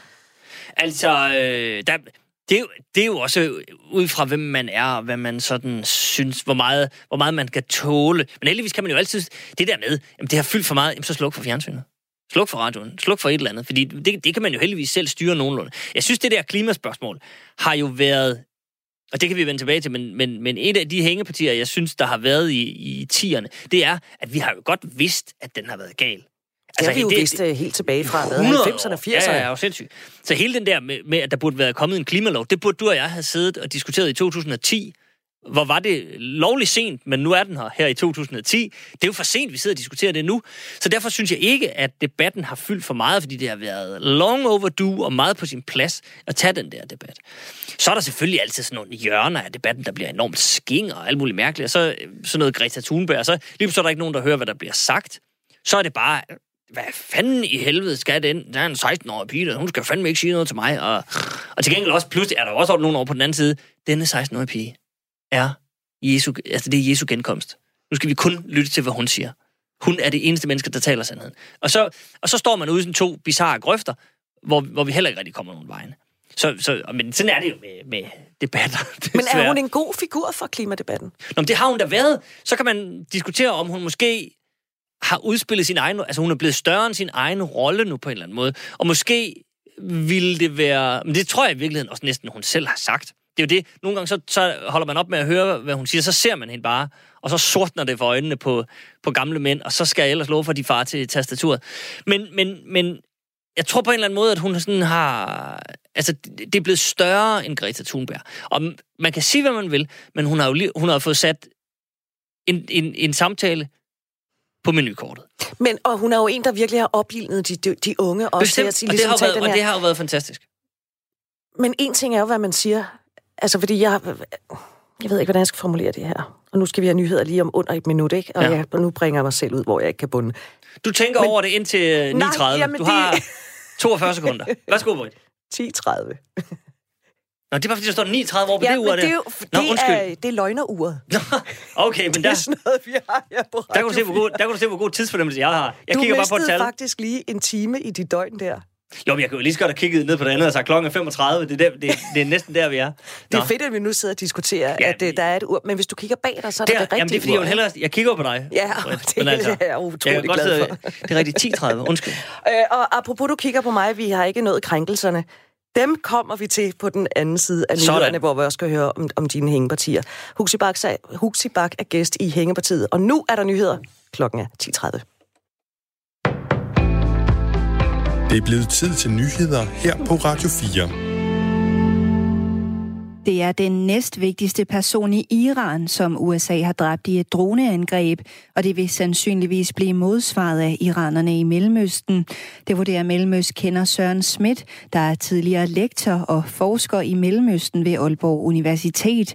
Altså, øh, der, det, er jo, det er jo også ud fra, hvem man er, og hvad man sådan synes, hvor meget, hvor meget man kan tåle. Men heldigvis kan man jo altid, det der med, jamen det har fyldt for meget, jamen så sluk for fjernsynet. Sluk for radioen, sluk for et eller andet, fordi det, det kan man jo heldigvis selv styre nogenlunde. Jeg synes, det der klimaspørgsmål har jo været, og det kan vi vende tilbage til, men, men, men et af de hængepartier, jeg synes, der har været i, i tierne, det er, at vi har jo godt vidst, at den har været gal. Det har vi jo det- vidst øh, helt tilbage fra hvad, 100 90'erne og 80'erne. Ja, ja, jo sindssygt. Så hele den der med, med, at der burde være kommet en klimalov, det burde du og jeg have siddet og diskuteret i 2010. Hvor var det lovligt sent, men nu er den her, her i 2010. Det er jo for sent, vi sidder og diskuterer det nu. Så derfor synes jeg ikke, at debatten har fyldt for meget, fordi det har været long overdue og meget på sin plads at tage den der debat. Så er der selvfølgelig altid sådan nogle hjørner af debatten, der bliver enormt sking og alt muligt mærkeligt. Og så øh, sådan noget Greta Thunberg, og så lige pludselig er der ikke nogen, der hører, hvad der bliver sagt. Så er det bare, hvad fanden i helvede skal den? Der er en 16-årig pige, der, hun skal fandme ikke sige noget til mig. Og, og til gengæld også, pludselig er der også nogen over på den anden side. Denne 16-årige pige er Jesu, altså det er Jesu genkomst. Nu skal vi kun lytte til, hvad hun siger. Hun er det eneste menneske, der taler sandheden. Og så, og så står man ude i sådan to bizarre grøfter, hvor, hvor vi heller ikke rigtig kommer nogen vegne. Så, så, men sådan er det jo med, med debatter. *laughs* Men er hun en god figur for klimadebatten? Nå, men det har hun da været. Så kan man diskutere, om hun måske har udspillet sin egen... Altså, hun er blevet større end sin egen rolle nu på en eller anden måde. Og måske ville det være... Men det tror jeg i virkeligheden også næsten, hun selv har sagt. Det er jo det. Nogle gange så, så holder man op med at høre, hvad hun siger, så ser man hende bare, og så sortner det for øjnene på, på gamle mænd, og så skal jeg ellers love for, at de far til tastaturet. Men, men, men jeg tror på en eller anden måde, at hun sådan har... Altså, det er blevet større end Greta Thunberg. Og man kan sige, hvad man vil, men hun har jo lige, hun har fået sat en, en, en samtale på menukortet. Men, og hun er jo en, der virkelig har opildnet de, de, de unge også til at sige, og, det ligesom, har tage været, og her. det har jo været fantastisk. Men en ting er jo, hvad man siger. Altså, fordi jeg... Jeg ved ikke, hvordan jeg skal formulere det her. Og nu skal vi have nyheder lige om under et minut, ikke? Og, Ja. jeg, nu bringer jeg mig selv ud, hvor jeg ikke kan bunde. Du tænker Men, over det indtil 9.30. Nej, jamen, du det- har 42 sekunder. Værsgo, Britt. *laughs* 10.30. Nå, det er bare fordi, der står 39 år på Ja, det ur der. det er jo Nå, det undskyld. er, det er løgneruret. Nå, okay, men *laughs* Det der, er sådan noget, vi har her på der, kan du se, hvor god, der kan du se, hvor god tidsfornemmelse jeg har. Jeg du kigger bare på et tal. faktisk lige en time i dit døgn der. Jo, men jeg kan jo lige så godt have kigget ned på det andet og sagt, klokken er 35. Det er, der, det, det er næsten der, vi er. Det er fedt, at vi nu sidder og diskuterer, ja, at uh, der er et ur. Men hvis du kigger bag dig, så er det der det rigtige Jamen, det er fordi, jeg, vil hellere, jeg kigger på dig. Ja, *laughs* det men altså, er jeg utrolig jeg glad for. det er rigtigt 10.30, undskyld. *laughs* Øh, og apropos, du kigger på mig, vi har ikke nået krænkelserne. Dem kommer vi til på den anden side af nyhederne, hvor vi også skal høre om, om dine hængepartier. Huxi Bak, Huxi Bak er gæst i Hængepartiet, og nu er der nyheder. Klokken er 10.30. Det er blevet tid til nyheder her på Radio 4. Det er den næstvigtigste person i Iran, som USA har dræbt i et droneangreb, og det vil sandsynligvis blive modsvaret af iranerne i Mellemøsten. Det vurderer Mellemøstkender Søren Schmidt, der er tidligere lektor og forsker i Mellemøsten ved Aalborg Universitet.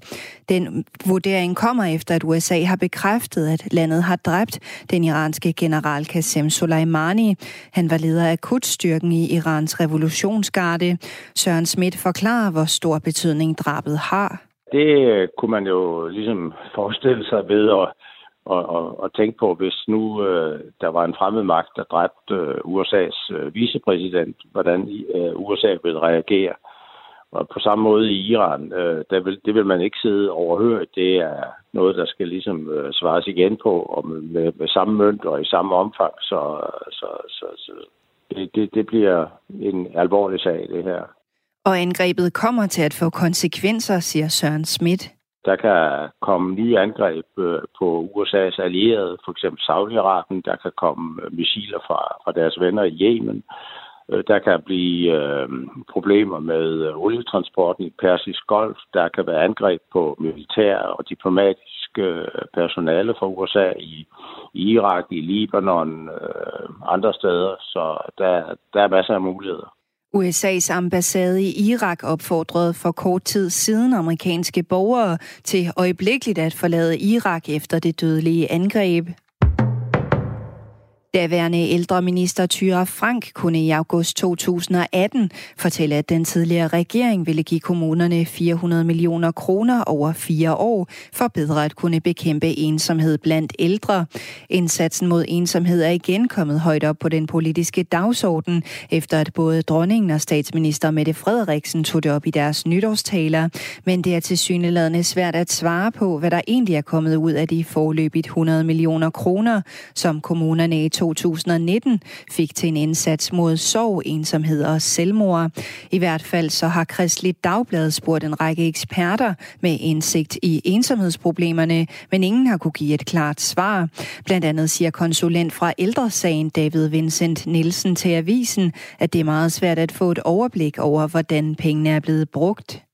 Den vurdering kommer efter, at USA har bekræftet, at landet har dræbt den iranske general Qasem Soleimani. Han var leder af kutstyrken i Irans revolutionsgarde. Søren Schmidt forklarer, hvor stor betydning drab drabet har? Det øh, kunne man jo ligesom forestille sig ved at, at, at, at tænke på, hvis nu uh, der var en fremmed magt, der dræbte øh, USA's uh, øh, vicepræsident, hvordan uh, USA ville reagere. Og på samme måde i Iran, uh, der vil, det vil man ikke sidde overhøre. Det er noget, der skal ligesom uh, svares igen på, og med, med, med samme mønt og i samme omfang. Så, så, så, så det, det, det bliver en alvorlig sag, det her. Og angrebet kommer til at få konsekvenser, siger Søren Schmidt. Der kan komme nye angreb øh, på USA's allierede, f.eks. Saudi-Arabien. Der kan komme øh, missiler fra, fra deres venner i Yemen. Øh, der kan blive øh, problemer med olietransporten i Persisk Golf. Der kan være angreb på militær og diplomatisk personale fra USA i, i Irak, i Libanon, øh, andre steder. Så der, der er masser af muligheder. USA's ambassade i Irak opfordrede for kort tid siden amerikanske borgere til øjeblikkeligt at forlade Irak efter det dødelige angreb. Daværende ældreminister Thyre Frank kunne i august 2018 fortælle, at den tidligere regering ville give kommunerne 400 millioner kroner over fire år for bedre at kunne bekæmpe ensomhed blandt ældre. Indsatsen mod ensomhed er igen kommet højt op på den politiske dagsorden, efter at både dronningen og statsminister Mette Frederiksen tog det op i deres nytårstaler. Men det er til syneladende svært at svare på, hvad der egentlig er kommet ud af de forløbigt 100 millioner kroner, som kommunerne i 2019 fik til en indsats mod sorg, ensomhed og selvmord. I hvert fald så har Kristeligt Dagblad spurgt en række eksperter med indsigt i ensomhedsproblemerne, men ingen har kunne give et klart svar. Blandt andet siger konsulent fra ældresagen David Vincent Nielsen til avisen, at det er meget svært at få et overblik over, hvordan pengene er blevet brugt.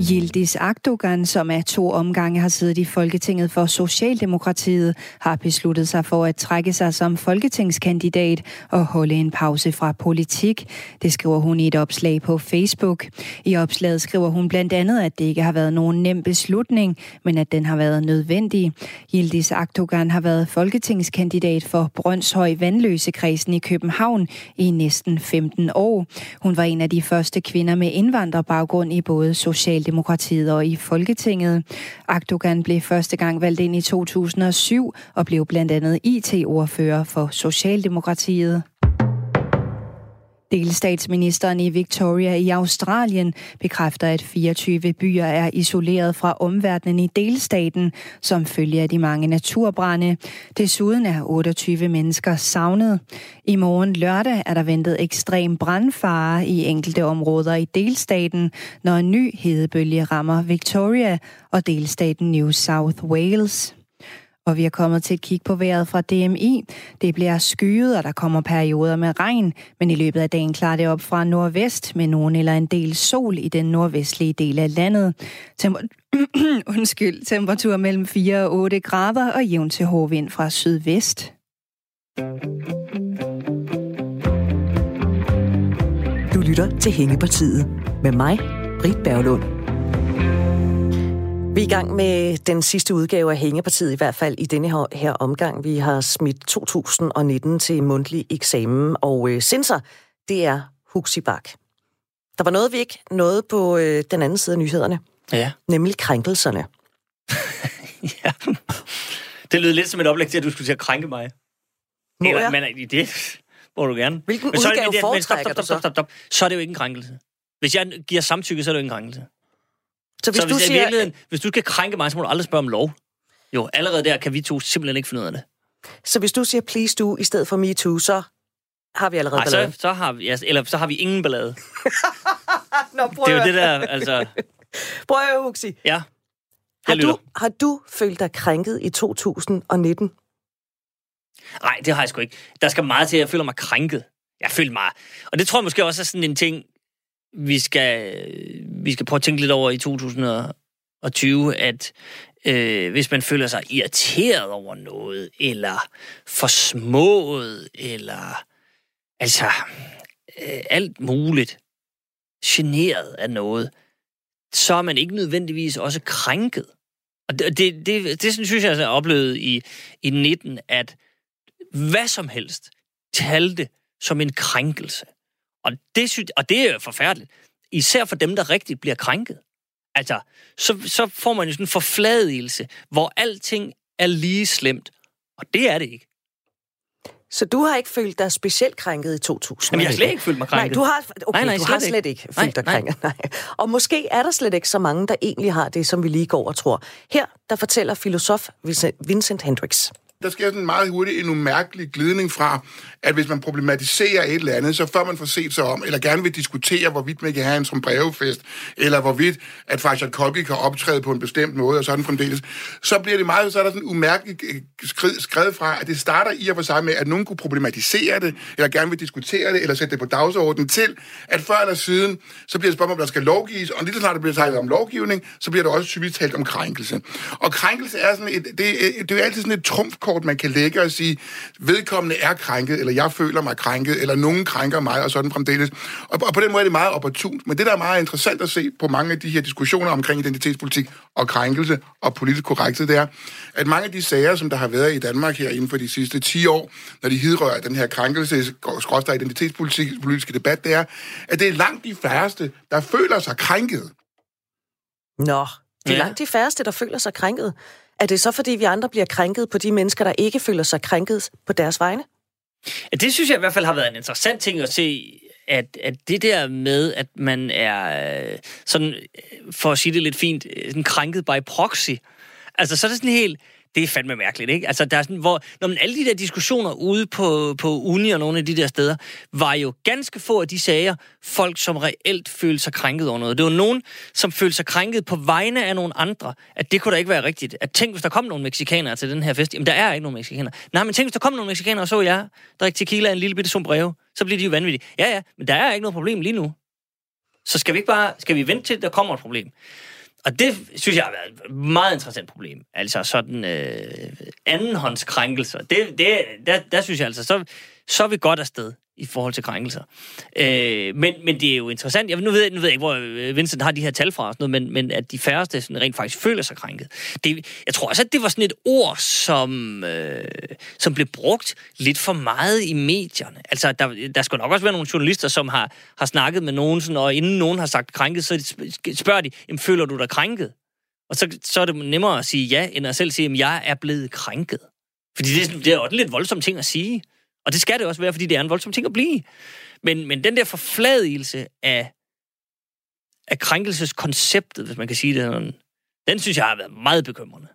Yildiz Akdogan, som er to omgange har siddet i Folketinget for Socialdemokratiet, har besluttet sig for at trække sig som folketingskandidat og holde en pause fra politik. Det skriver hun i et opslag på Facebook. I opslaget skriver hun blandt andet, at det ikke har været nogen nem beslutning, men at den har været nødvendig. Yildiz Akdogan har været folketingskandidat for Brøndshøj Vandløsekredsen i København i næsten 15 år. Hun var en af de første kvinder med indvandrerbaggrund i både social Socialdemokratiet og i Folketinget. Akdogan blev første gang valgt ind i 2007 og blev blandt andet IT-ordfører for Socialdemokratiet. Delstatsministeren i Victoria i Australien bekræfter, at 24 byer er isoleret fra omverdenen i delstaten, som følge af de mange naturbrænde. Desuden er 28 mennesker savnet. I morgen lørdag er der ventet ekstrem brandfare i enkelte områder i delstaten, når en ny hedebølge rammer Victoria og delstaten New South Wales. Og vi er kommet til et kig på vejret fra DMI. Det bliver skyet, og der kommer perioder med regn, men i løbet af dagen klarer det op fra nordvest med nogen eller en del sol i den nordvestlige del af landet. Temper- *clears throat* Undskyld, temperatur mellem 4 og 8 grader og jævn til hård vind fra sydvest. Du lytter til Hængepartiet med mig, Britt Berglund. Vi er i gang med den sidste udgave af Hængepartiet, i hvert fald i denne her, her omgang. Vi har smidt 2019 til mundtlig eksamen, og øh, sensor, det er Huxi Bak. Der var noget, vi ikke nåede på øh, den anden side af nyhederne. Ja. Nemlig krænkelserne. *laughs* ja. Det lød lidt som et oplæg til, at du skulle til at krænke mig. Må Eller, jeg? men det, må du gerne. Hvilken Men så er det- udgave men- stop, foretrækker stop, stop, stop, stop. Så er det jo ikke en krænkelse. Hvis jeg giver samtykke, så er det jo ikke en krænkelse. Så hvis så du hvis, siger, siger... hvis du skal krænke mig, så må du aldrig spørge om lov. Jo, allerede der kan vi to simpelthen ikke finde ud af det. så hvis du siger please do i stedet for me too, så har vi allerede Nej, ballade. så, så, har vi, ja, eller så har vi ingen ballade. *laughs* Nå, prøv Det er jo det der, altså... *laughs* Prøv at høre, Huxi. Ja, Har du, har du følt dig krænket i 2019? Nej, det har jeg sgu ikke. Der skal meget til, at jeg føler mig krænket. Jeg føler mig... Og det tror jeg måske også er sådan en ting, vi skal, vi skal prøve at tænke lidt over i 2020, at øh, hvis man føler sig irriteret over noget, eller forsmået, eller altså øh, alt muligt, generet af noget, så er man ikke nødvendigvis også krænket. Og det, det, det, det synes jeg, jeg har oplevet i, i 19, at hvad som helst talte som en krænkelse. Og det, synes, og det er forfærdeligt. Især for dem, der rigtig bliver krænket. Altså, så, så får man jo sådan en forfladigelse, hvor alting er lige slemt. Og det er det ikke. Så du har ikke følt dig specielt krænket i 2019? Jamen, jeg har slet ikke følt mig krænket. Nej, du har, okay, Nej, nej, du har slet slet ikke. ikke, Nej, følt dig nej. krænket. Nej. Og måske er der slet ikke så mange, der egentlig har det, som vi lige går og tror. Her, der fortæller filosof Vincent Hendricks der sker sådan meget hurtigt en umærkelig glidning fra, at hvis man problematiserer et eller andet, så før man får set sig om, eller gerne vil diskutere, hvorvidt man kan have en som brevefest, eller hvorvidt, at Farshad Kolgi kan optræde på en bestemt måde, og sådan fremdeles, så bliver det meget, så er der sådan en umærkelig øh, skred, fra, at det starter i og for sig med, at nogen kunne problematisere det, eller gerne vil diskutere det, eller sætte det på dagsordenen til, at før eller siden, så bliver det spørgsmål, om der skal lovgives, og lige så snart der bliver talt om lovgivning, så bliver der også typisk talt om krænkelse. Og krænkelse er sådan et, det, er- det er jo altid sådan et trumfkort, man kan lægge og sige, vedkommende er krænket, eller jeg føler mig krænket, eller nogen krænker mig, og sådan fremdeles. Og, og på den måde er det meget opportunt. Men det, der er meget interessant at se på mange af de her diskussioner omkring identitetspolitik og krænkelse og politisk korrekthed, det er, at mange af de sager, som der har været i Danmark her inden for de sidste 10 år, når de hidrører den her krænkelse, skråstrej identitetspolitiske debat, det er, at det er langt de færreste, der føler sig krænket. Nå, det er Ja. langt de færreste, der føler sig krænket. Er det så, fordi vi andre bliver krænket på de mennesker, der ikke føler sig krænket på deres vegne? Ja, Det synes jeg i hvert fald har været en interessant ting at se, at, at det der med, at man er øh, sådan, øh, for at sige det lidt fint, en sådan krænket by proxy. Altså, så er det sådan helt, det er fandme mærkeligt, ikke? Altså, der er sådan, hvor, når man, alle de der diskussioner ude på, på uni og nogle af de der steder, var jo ganske få af de sager, folk som reelt følte sig krænket over noget. Det var nogen, som følte sig krænket på vegne af nogle andre, at det kunne da ikke være rigtigt. At tænk, hvis der kom nogle mexikanere til den her fest. Jamen, der er ikke nogen mexikanere. Nej, men tænk, hvis der kom nogle mexikanere, og så jeg drikke tequila en lille bitte sombrero, så bliver de jo vanvittige. Ja, ja, men der er ikke noget problem lige nu. Så skal vi ikke bare, skal vi vente til, der kommer et problem? Og det synes jeg har været et meget interessant problem. Altså sådan øh, andenhåndskrænkelser. Det, det, der, der synes jeg altså, så, så er vi godt afsted i forhold til krænkelser. Øh, men, men det er jo interessant. Jeg, nu, ved, jeg- nu ved jeg ikke, hvor øh, Vincent har de her tal fra, og sådan noget, men, men at de færreste sådan rent faktisk føler sig krænket. Det, jeg tror også, at det var sådan et ord, som, øh, som blev brugt lidt for meget i medierne. Altså, der, der skal nok også være nogle journalister, som har, har snakket med nogen, sådan, og inden nogen har sagt krænket, så spørger de, jamen, føler du dig krænket? Og så, så er det nemmere at sige ja, end at selv sige, at jeg er blevet krænket. Fordi det, er det er jo en lidt voldsom ting at sige. Og det skal det også være, fordi det er en voldsom ting at blive. Men, men den der forfladigelse af, af krænkelseskonceptet, hvis man kan sige det sådan, den synes jeg har været meget bekymrende.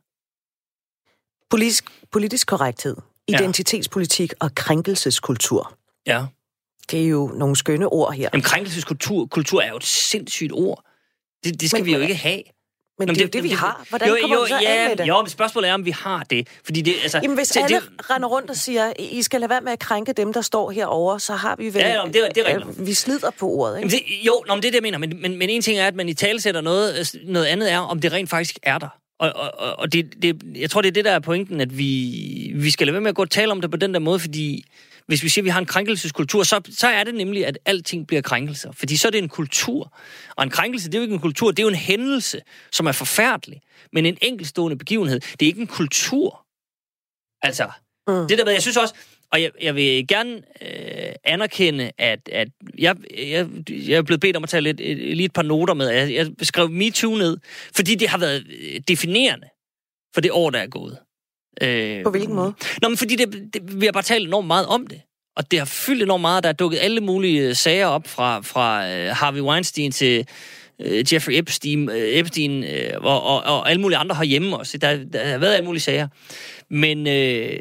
Politisk, politisk korrekthed, identitetspolitik og krænkelseskultur. Ja. Det er jo nogle skønne ord her. Jamen, krænkelseskultur kultur er jo et sindssygt ord. Det, det skal Men- vi jo ikke have. Men Nå, det er jo det, vi har. Hvordan jo, kommer jo, vi så ja, af med det? Jo, men spørgsmålet er, om vi har det. Fordi det, altså, Jamen, hvis det, alle det, render rundt og siger, I skal lade være med at krænke dem, der står herovre, så har vi vel... Ja, men det er- det er rigtigt. øh, Vi slider på ordet, ikke? Jamen det, jo, nå, men det er det, jeg mener. Men, men, men en ting er, at man i tale sætter noget, øh, noget andet er, om det rent faktisk er der. Og, og, og- og det, det, jeg tror, det er det, der er pointen, at vi, vi skal lade være med at gå og tale om det på den der måde, fordi hvis vi siger, at vi har en krænkelseskultur, så, så er det nemlig, at alting bliver krænkelser. Fordi så er det en kultur. Og en krænkelse, det er jo ikke en kultur, det er jo en hændelse, som er forfærdelig. Men en enkeltstående begivenhed, det er ikke en kultur. Altså, Mm. det der med, jeg synes også, og jeg, jeg vil gerne øh, anerkende, at, at jeg, jeg, jeg er blevet bedt om at tage lidt, et, lige et par noter med. Jeg, jeg skrev MeToo ned, fordi det har været øh, definerende for det år, der er gået. Øh, På hvilken måde? Nå, men fordi det, det, vi har bare talt enormt meget om det. og det har fyldt enormt meget. Der er dukket alle mulige øh, sager op fra, fra uh, Harvey Weinstein til uh, Jeffrey Epstein, uh, Epstein uh, og, og, og alle mulige andre herhjemme også. Der, der har været alle mulige sager. Men, uh,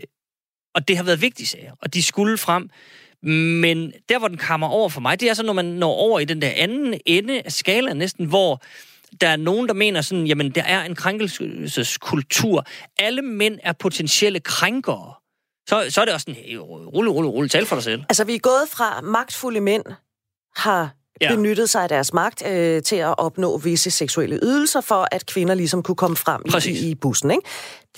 og det har været vigtige sager, og de skulle frem. Men der, hvor den kommer over for mig, det er så, når man når over i den der anden ende af skalaen næsten, hvor der er nogen, der mener sådan, jamen, der er en krænkelseskultur. Alle mænd er potentielle krænkere. Så, så er det også sådan, rulle, rulle, rulle, tal for dig selv. Altså, vi er gået fra magtfulde mænd har ja. benyttet sig af deres magt øh, til at opnå visse seksuelle ydelser, for at kvinder ligesom kunne komme frem i, i bussen. Ikke?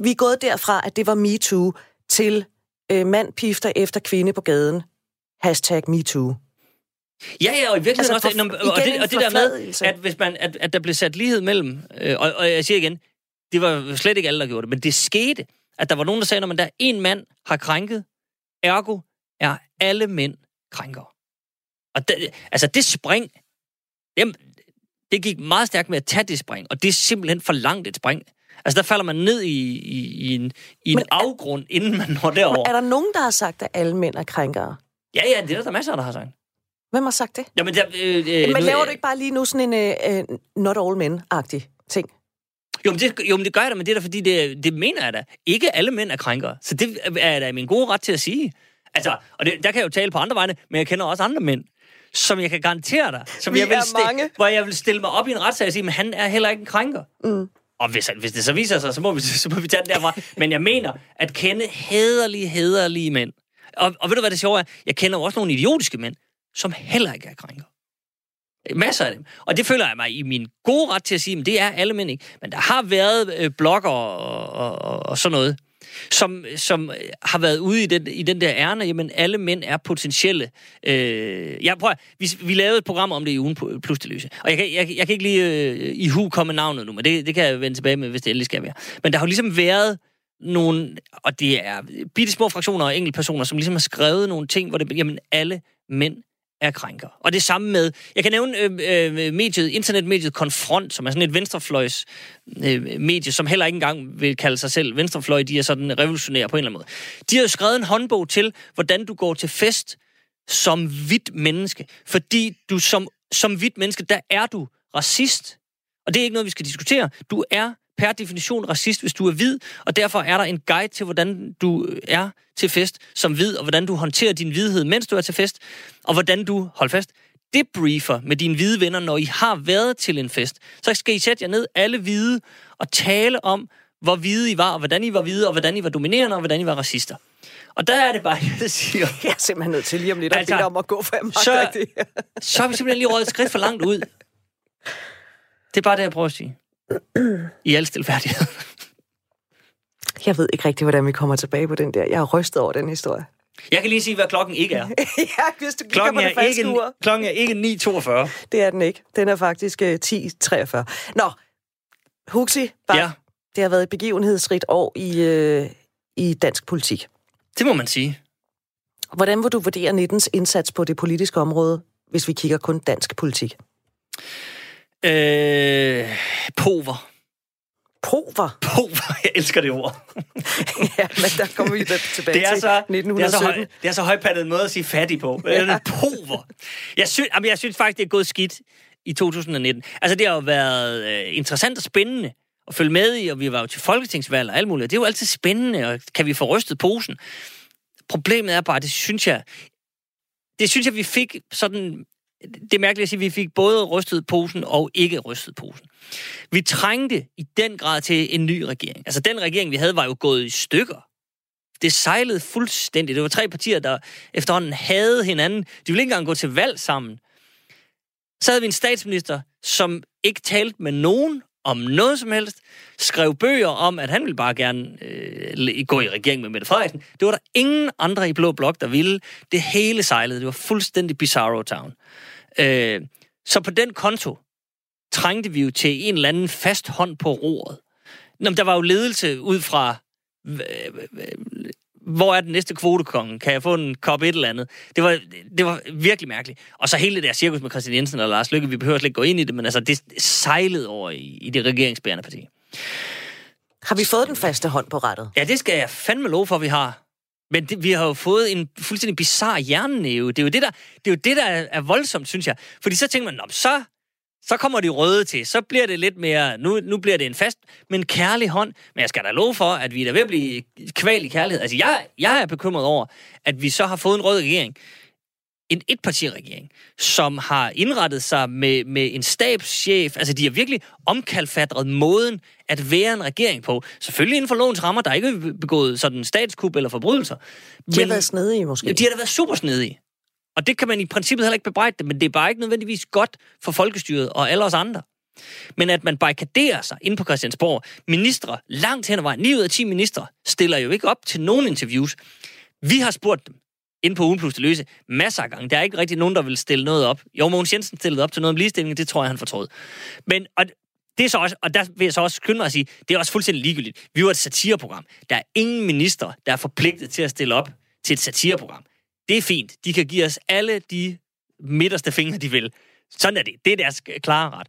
Vi er gået derfra, at det var MeToo, til øh, mand pifter efter kvinde på gaden. Hashtag MeToo. Ja, ja, og i virkeligheden altså, også, for, og, det, og det der med, at, hvis man, at, at der blev sat lighed mellem, øh, og, og jeg siger igen, det var slet ikke alle, der gjorde det, men det skete, at der var nogen, der sagde, når der er en mand har krænket, ergo er alle mænd krænker. Og det, altså det spring, det, det gik meget stærkt med at tage det spring, og det er simpelthen for langt et spring. Altså, der falder man ned i, i, i en, i en afgrund, inden man når derover. er der nogen, der har sagt, at alle mænd er krænkere? Ja, ja, det er der masser, der har sagt. Hvem har sagt det? Jamen, der, øh, øh, men laver du ikke bare lige nu sådan en uh, not all men-agtig ting? Jo, men det, jo, men det gør jeg da, men det er da, fordi det, det mener jeg da. Ikke alle mænd er krænkere. Så det er da min gode ret til at sige. Altså, og det, der kan jeg jo tale på andre vegne, men jeg kender også andre mænd, som jeg kan garantere dig, som Vi jeg vil stille, mange. hvor jeg vil stille mig op i en retssag og sige, men han er heller ikke en krænker. Mm. Og hvis, hvis det så viser sig, så må, vi, *laughs* så må vi tage den derfra. Men jeg mener, at kende hederlige, hederlige mænd. Og, og ved du, hvad det sjove er? Jeg kender også nogle idiotiske mænd, som heller ikke er krænker. Masser af dem. Og det føler jeg mig i min gode ret til at sige, men det er alle mænd ikke. Men der har været øh, blogger og, og, og, og sådan noget, som, som øh, har været ude i den, i den der ærne, jamen alle mænd er potentielle. Øh, jeg prøver, vi, vi lavede et program om det i ugen plus det løse, og jeg kan, jeg, jeg kan ikke lige øh, i hu komme navnet nu, men det, det kan jeg vende tilbage med, hvis det endelig skal være. Men der har jo ligesom været nogle, og det er bitte små fraktioner og enkeltpersoner, som ligesom har skrevet nogle ting, hvor det, jamen alle mænd er krænker. Og det samme med, jeg kan nævne øh, øh, mediet, internetmediet Konfront, som er sådan et venstrefløjs øh, medie, som heller ikke engang vil kalde sig selv venstrefløj, de er sådan revolutionære på en eller anden måde. De har jo skrevet en håndbog til, hvordan du går til fest som hvidt menneske. Fordi du som, som hvidt menneske, der er du racist. Og det er ikke noget, vi skal diskutere. Du er per definition racist, hvis du er hvid, og derfor er der en guide til, hvordan du er til fest som hvid, og hvordan du håndterer din hvidhed, mens du er til fest, og hvordan du, hold fast, debriefer med dine hvide venner, når I har været til en fest. Så skal I sætte jer ned, alle hvide, og tale om, hvor hvide I var, og hvordan I var hvide, og hvordan I var dominerende, og hvordan I var racister. Og der er det bare, jeg siger... *laughs* Jeg er simpelthen nødt til lige om lidt altså, at om at gå for så, så har vi simpelthen lige rådet et skridt for langt ud. Det er bare det, jeg prøver at sige. I al stilfærdighed. *laughs* Jeg ved ikke rigtig, hvordan vi kommer tilbage på den der. Jeg har rystet over den historie. Jeg kan lige sige, hvad klokken ikke er. *laughs* ja, hvis du klokken er, på det ikke, ur. klokken er ikke 9.42. Det er den ikke. Den er faktisk uh, øh, 10.43. Nå, Huxi, bare, ja. det har været et begivenhedsrigt år i, uh, i dansk politik. Det må man sige. Hvordan vil du vurdere 19's indsats på det politiske område, hvis vi kigger kun dansk politik? Øh, pover. Pover? Pover, *laughs* jeg elsker det ord. *laughs* ja, men der kommer vi tilbage det er til så, 1917. Det er så, høj, det er så højpattet en måde at sige fattig på. *laughs* Ja. Pover. Jeg synes, jamen, jeg synes faktisk, det er gået skidt i 2019. Altså, det har jo været øh, interessant og spændende at følge med i, og vi var jo til folketingsvalg og alt muligt. Det er jo altid spændende, og kan vi få rystet posen? Problemet er bare, det synes jeg, det synes jeg, vi fik sådan det er mærkeligt at sige, at vi fik både rystet posen og ikke rystet posen. Vi trængte i den grad til en ny regering. Altså, den regering, vi havde, var jo gået i stykker. Det sejlede fuldstændigt. Det var tre partier, der efterhånden havde hinanden. De ville ikke engang gå til valg sammen. Så havde vi en statsminister, som ikke talte med nogen om noget som helst, skrev bøger om, at han ville bare gerne øh, gå i regering med Mette Frederiksen. Det var der ingen andre i Blå Blok, der ville. Det hele sejlede. Det var fuldstændig bizarro town. Øh, så på den konto trængte vi jo til en eller anden fast hånd på roret. Nå, der var jo ledelse ud fra, hvor er den næste kvotekongen? Kan jeg få en kop et eller andet? Det var, det var virkelig mærkeligt. Og så hele det der cirkus med Christian Jensen og Lars Lykke, vi behøver slet ikke gå ind i det, men altså, det sejlede over i, i det regeringsbærende parti. Har vi fået den faste hånd på rettet? Ja, det skal jeg fandme lov for, vi har. Men det, vi har jo fået en fuldstændig bizarre hjernenæve. Det er jo det, der, det er, jo det, der er, er voldsomt, synes jeg. Fordi så tænker man, så, så kommer de røde til. Så bliver det lidt mere... Nu, nu bliver det en fast, men kærlig hånd. Men jeg skal da love for, at vi er da ved at blive kval i kærlighed. Altså, jeg, jeg er bekymret over, at vi så har fået en rød regering, en etpartiregering, som har indrettet sig med, med en stabschef. Altså, de har virkelig omkalfatret måden at være en regering på. Selvfølgelig inden for lovens rammer, der er ikke begået sådan statskup eller forbrydelser. De har været snedige, måske. De har da været super snedige. Og det kan man i princippet heller ikke bebrejde det, men det er bare ikke nødvendigvis godt for folkestyret og alle os andre. Men at man barrikaderer sig ind på Christiansborg, ministre langt hen ad vejen, 9 ud af 10 ministre, stiller jo ikke op til nogen interviews. Vi har spurgt dem, inde på Ugen Plus det løse masser af gange. Der er ikke rigtig nogen, der vil stille noget op. Jo, Mogens Jensen stillede op til noget om ligestilling, det tror jeg, han fortrød. Men og det er så også, og der vil jeg så også skynde mig at sige, det er også fuldstændig ligegyldigt. Vi var et satireprogram. Der er ingen minister, der er forpligtet til at stille op til et satireprogram. Det er fint. De kan give os alle de midterste fingre, de vil. Sådan er det. Det er deres klare ret.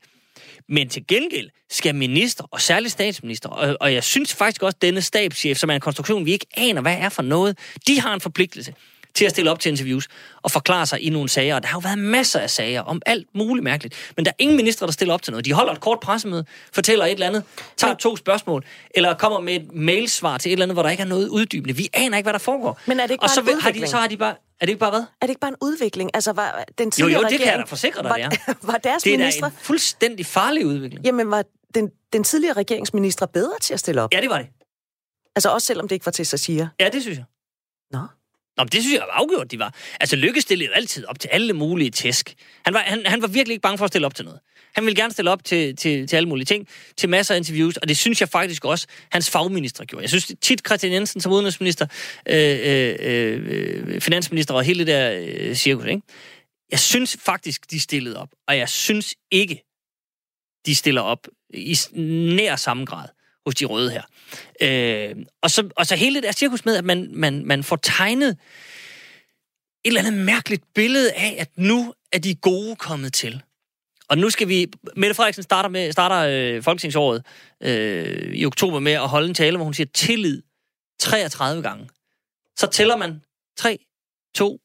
Men til gengæld skal minister, og særligt statsminister, og, og jeg synes faktisk også, denne stabschef, som er en konstruktion, vi ikke aner, hvad er for noget, de har en forpligtelse til at stille op til interviews og forklare sig i nogle sager. Og der har jo været masser af sager om alt muligt mærkeligt. Men der er ingen minister, der stiller op til noget. De holder et kort pressemøde, fortæller et eller andet, tager to spørgsmål, eller kommer med et mailsvar til et eller andet, hvor der ikke er noget uddybende. Vi aner ikke, hvad der foregår. Men er det ikke og bare så, en vil- har de, så har de bare... Er det ikke bare hvad? Er det ikke bare en udvikling? Altså, var den Jo, tidligere jo, det kan jeg da forsikre dig, var, det er. *laughs* var deres Det er da ministre... en fuldstændig farlig udvikling. Jamen, var den, den tidligere regeringsministre bedre til at stille op? Ja, det var det. Altså, også selvom det ikke var til satire? Ja, det synes jeg. Nå. Nå, det synes jeg var afgjort, de var. Altså, Lykke stillede jo altid op til alle mulige tæsk. Han var, han, han var virkelig ikke bange for at stille op til noget. Han ville gerne stille op til, til, til alle mulige ting, til masser af interviews, og det synes jeg faktisk også, hans fagminister gjorde. Jeg synes tit, Christian Jensen som udenrigsminister, øh, øh, øh, finansminister og hele det der øh, cirkus, ikke? Jeg synes faktisk, de stillede op, og jeg synes ikke, de stiller op i nær samme grad hos de røde her. Øh, og, så, og så hele det der cirkus med, at man, man, man får tegnet et eller andet mærkeligt billede af, at nu er de gode kommet til. Og nu skal vi... Mette Frederiksen starter, med, starter øh, folketingsåret øh, i oktober med at holde en tale, hvor hun siger tillid 33 gange. Så tæller man 3, 2,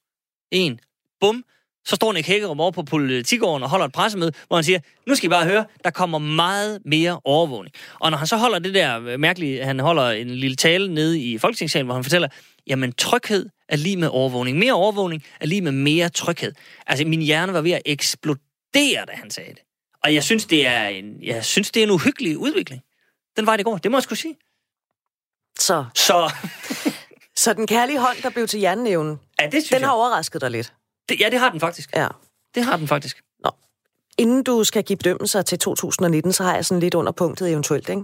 1, bum, så står Nick Hækkerum over på politigården og holder et pressemøde, hvor han siger, nu skal I bare høre, der kommer meget mere overvågning. Og når han så holder det der øh, mærkelige, han holder en lille tale nede i Folketingssalen, hvor han fortæller, jamen tryghed er lige med overvågning. Mere overvågning er lige med mere tryghed. Altså min hjerne var ved at eksplodere, da han sagde det. Og jeg synes, det er en, jeg synes, det er en uhyggelig udvikling. Den vej det går, det må jeg skulle sige. Så, Så *laughs* så den kærlige hånd, der blev til jernnævnen, ja, det synes den har jeg. overrasket dig lidt. Det, ja, det har den faktisk. Ja. Det har den faktisk. Inden du skal give bedømmelser til 2019, så har jeg sådan lidt under punktet eventuelt, ikke?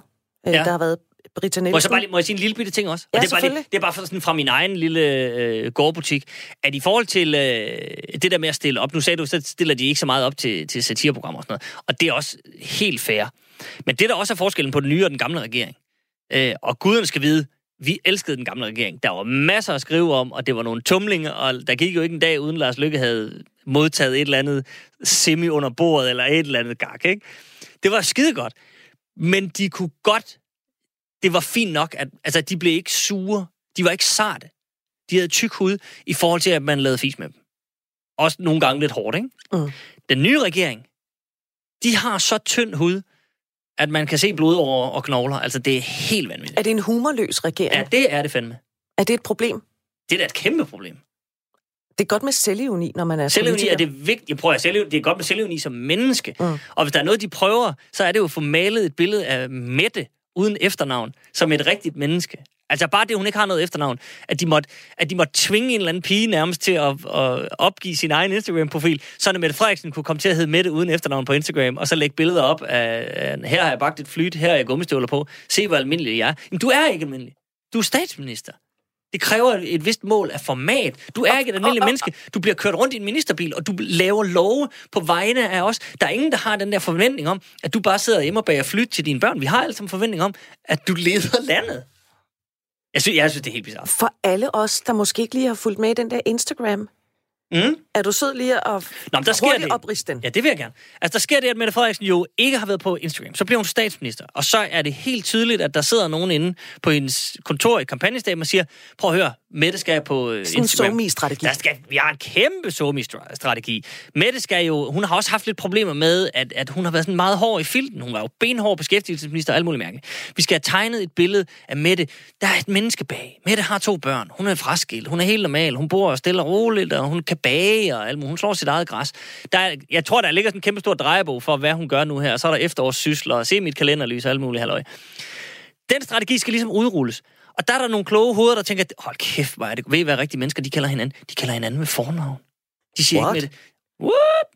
Øh, Ja. Der har været Britta Må jeg så Nielsen. bare lige, må jeg sige en lille bitte ting også? Ja, og det, er bare lige, det er bare sådan fra min egen lille øh, gårdbutik, at i forhold til øh, det der med at stille op, nu sagde du, så stiller de ikke så meget op til, til satireprogrammer og sådan noget, og det er også helt fair. Men det, der også er forskellen på den nye og den gamle regering, øh, og guderne skal vide, vi elskede den gamle regering. Der var masser at skrive om, og det var nogle tumlinger, og der gik jo ikke en dag, uden Lars Lykke havde modtaget et eller andet semi under bordet, eller et eller andet gak, ikke? Det var skide godt. Men de kunne godt det var fint nok, at altså, de blev ikke sure. De var ikke sarte. De havde tyk hud i forhold til, at man lavede fis med dem. Også nogle gange lidt hårdt, ikke? Mm. Den nye regering, de har så tynd hud, at man kan se blod over og knogler. Altså, det er helt vanvittigt. Er det en humorløs regering? Ja, det er det fandme. Er det et problem? Det er da et kæmpe problem. Det er godt med selvironi, når man er Selvironi politiker. er det vigtigt. Jeg prøver at selvironi, det er godt med selvironi som menneske. Mm. Og hvis der er noget, de prøver, så er det jo at få malet et billede af Mette uden efternavn, som et rigtigt menneske. Altså bare det, hun ikke har noget efternavn. At de måtte, at de måtte tvinge en eller anden pige nærmest til at, at opgive sin egen Instagram-profil, så at Mette Frederiksen kunne komme til at hedde Mette uden efternavn på Instagram, og så lægge billeder op af, her har jeg bagt et flyt, her har jeg gummistøvler på, se hvor almindelig jeg er. Jamen du er ikke almindelig. Du er statsminister. Det kræver et vist mål af format. Du er ikke et almindeligt menneske. Du bliver kørt rundt i en ministerbil, og du laver love på vegne af os. Der er ingen, der har den der forventning om, at du bare sidder hjemme og bager flyt til dine børn. Vi har alle sammen forventning om, at du leder landet. Jeg synes, jeg synes det er helt bizarrt. For alle os, der måske ikke lige har fulgt med i den der Instagram, Mm? Er du sød lige at Nå, men der sker det. opriste den? Ja, det vil jeg gerne. Altså, der sker det, at Mette Frederiksen jo ikke har været på Instagram. Så bliver hun statsminister. Og så er det helt tydeligt, at der sidder nogen inde på hendes kontor i kampagnestaben og siger, prøv at høre, Mette skal på øh, Sådan en Instagram. somi-strategi. Der skal, vi har en kæmpe somi-strategi. Mette skal jo, hun har også haft lidt problemer med, at, at hun har været sådan meget hård i filten. Hun var jo benhård beskæftigelsesminister og alt muligt mærkeligt. Vi skal have tegnet et billede af Mette. Der er et menneske bag. Mette har to børn. Hun er fraskilt. Hun er helt normal. Hun bor stille og roligt, og hun kan bage og alt muligt. Hun slår sit eget græs. Der er, jeg tror, der ligger sådan en kæmpe stor drejebog for, hvad hun gør nu her. Og så er der efterårssysler og se mit kalenderlys og alt muligt halløj. Den strategi skal ligesom udrulles. Og der er der nogle kloge hoveder, der tænker, hold kæft, hvor er det. Ved I, hvad rigtige mennesker, de kalder hinanden? De kalder hinanden med fornavn. De siger What? ikke med det. What?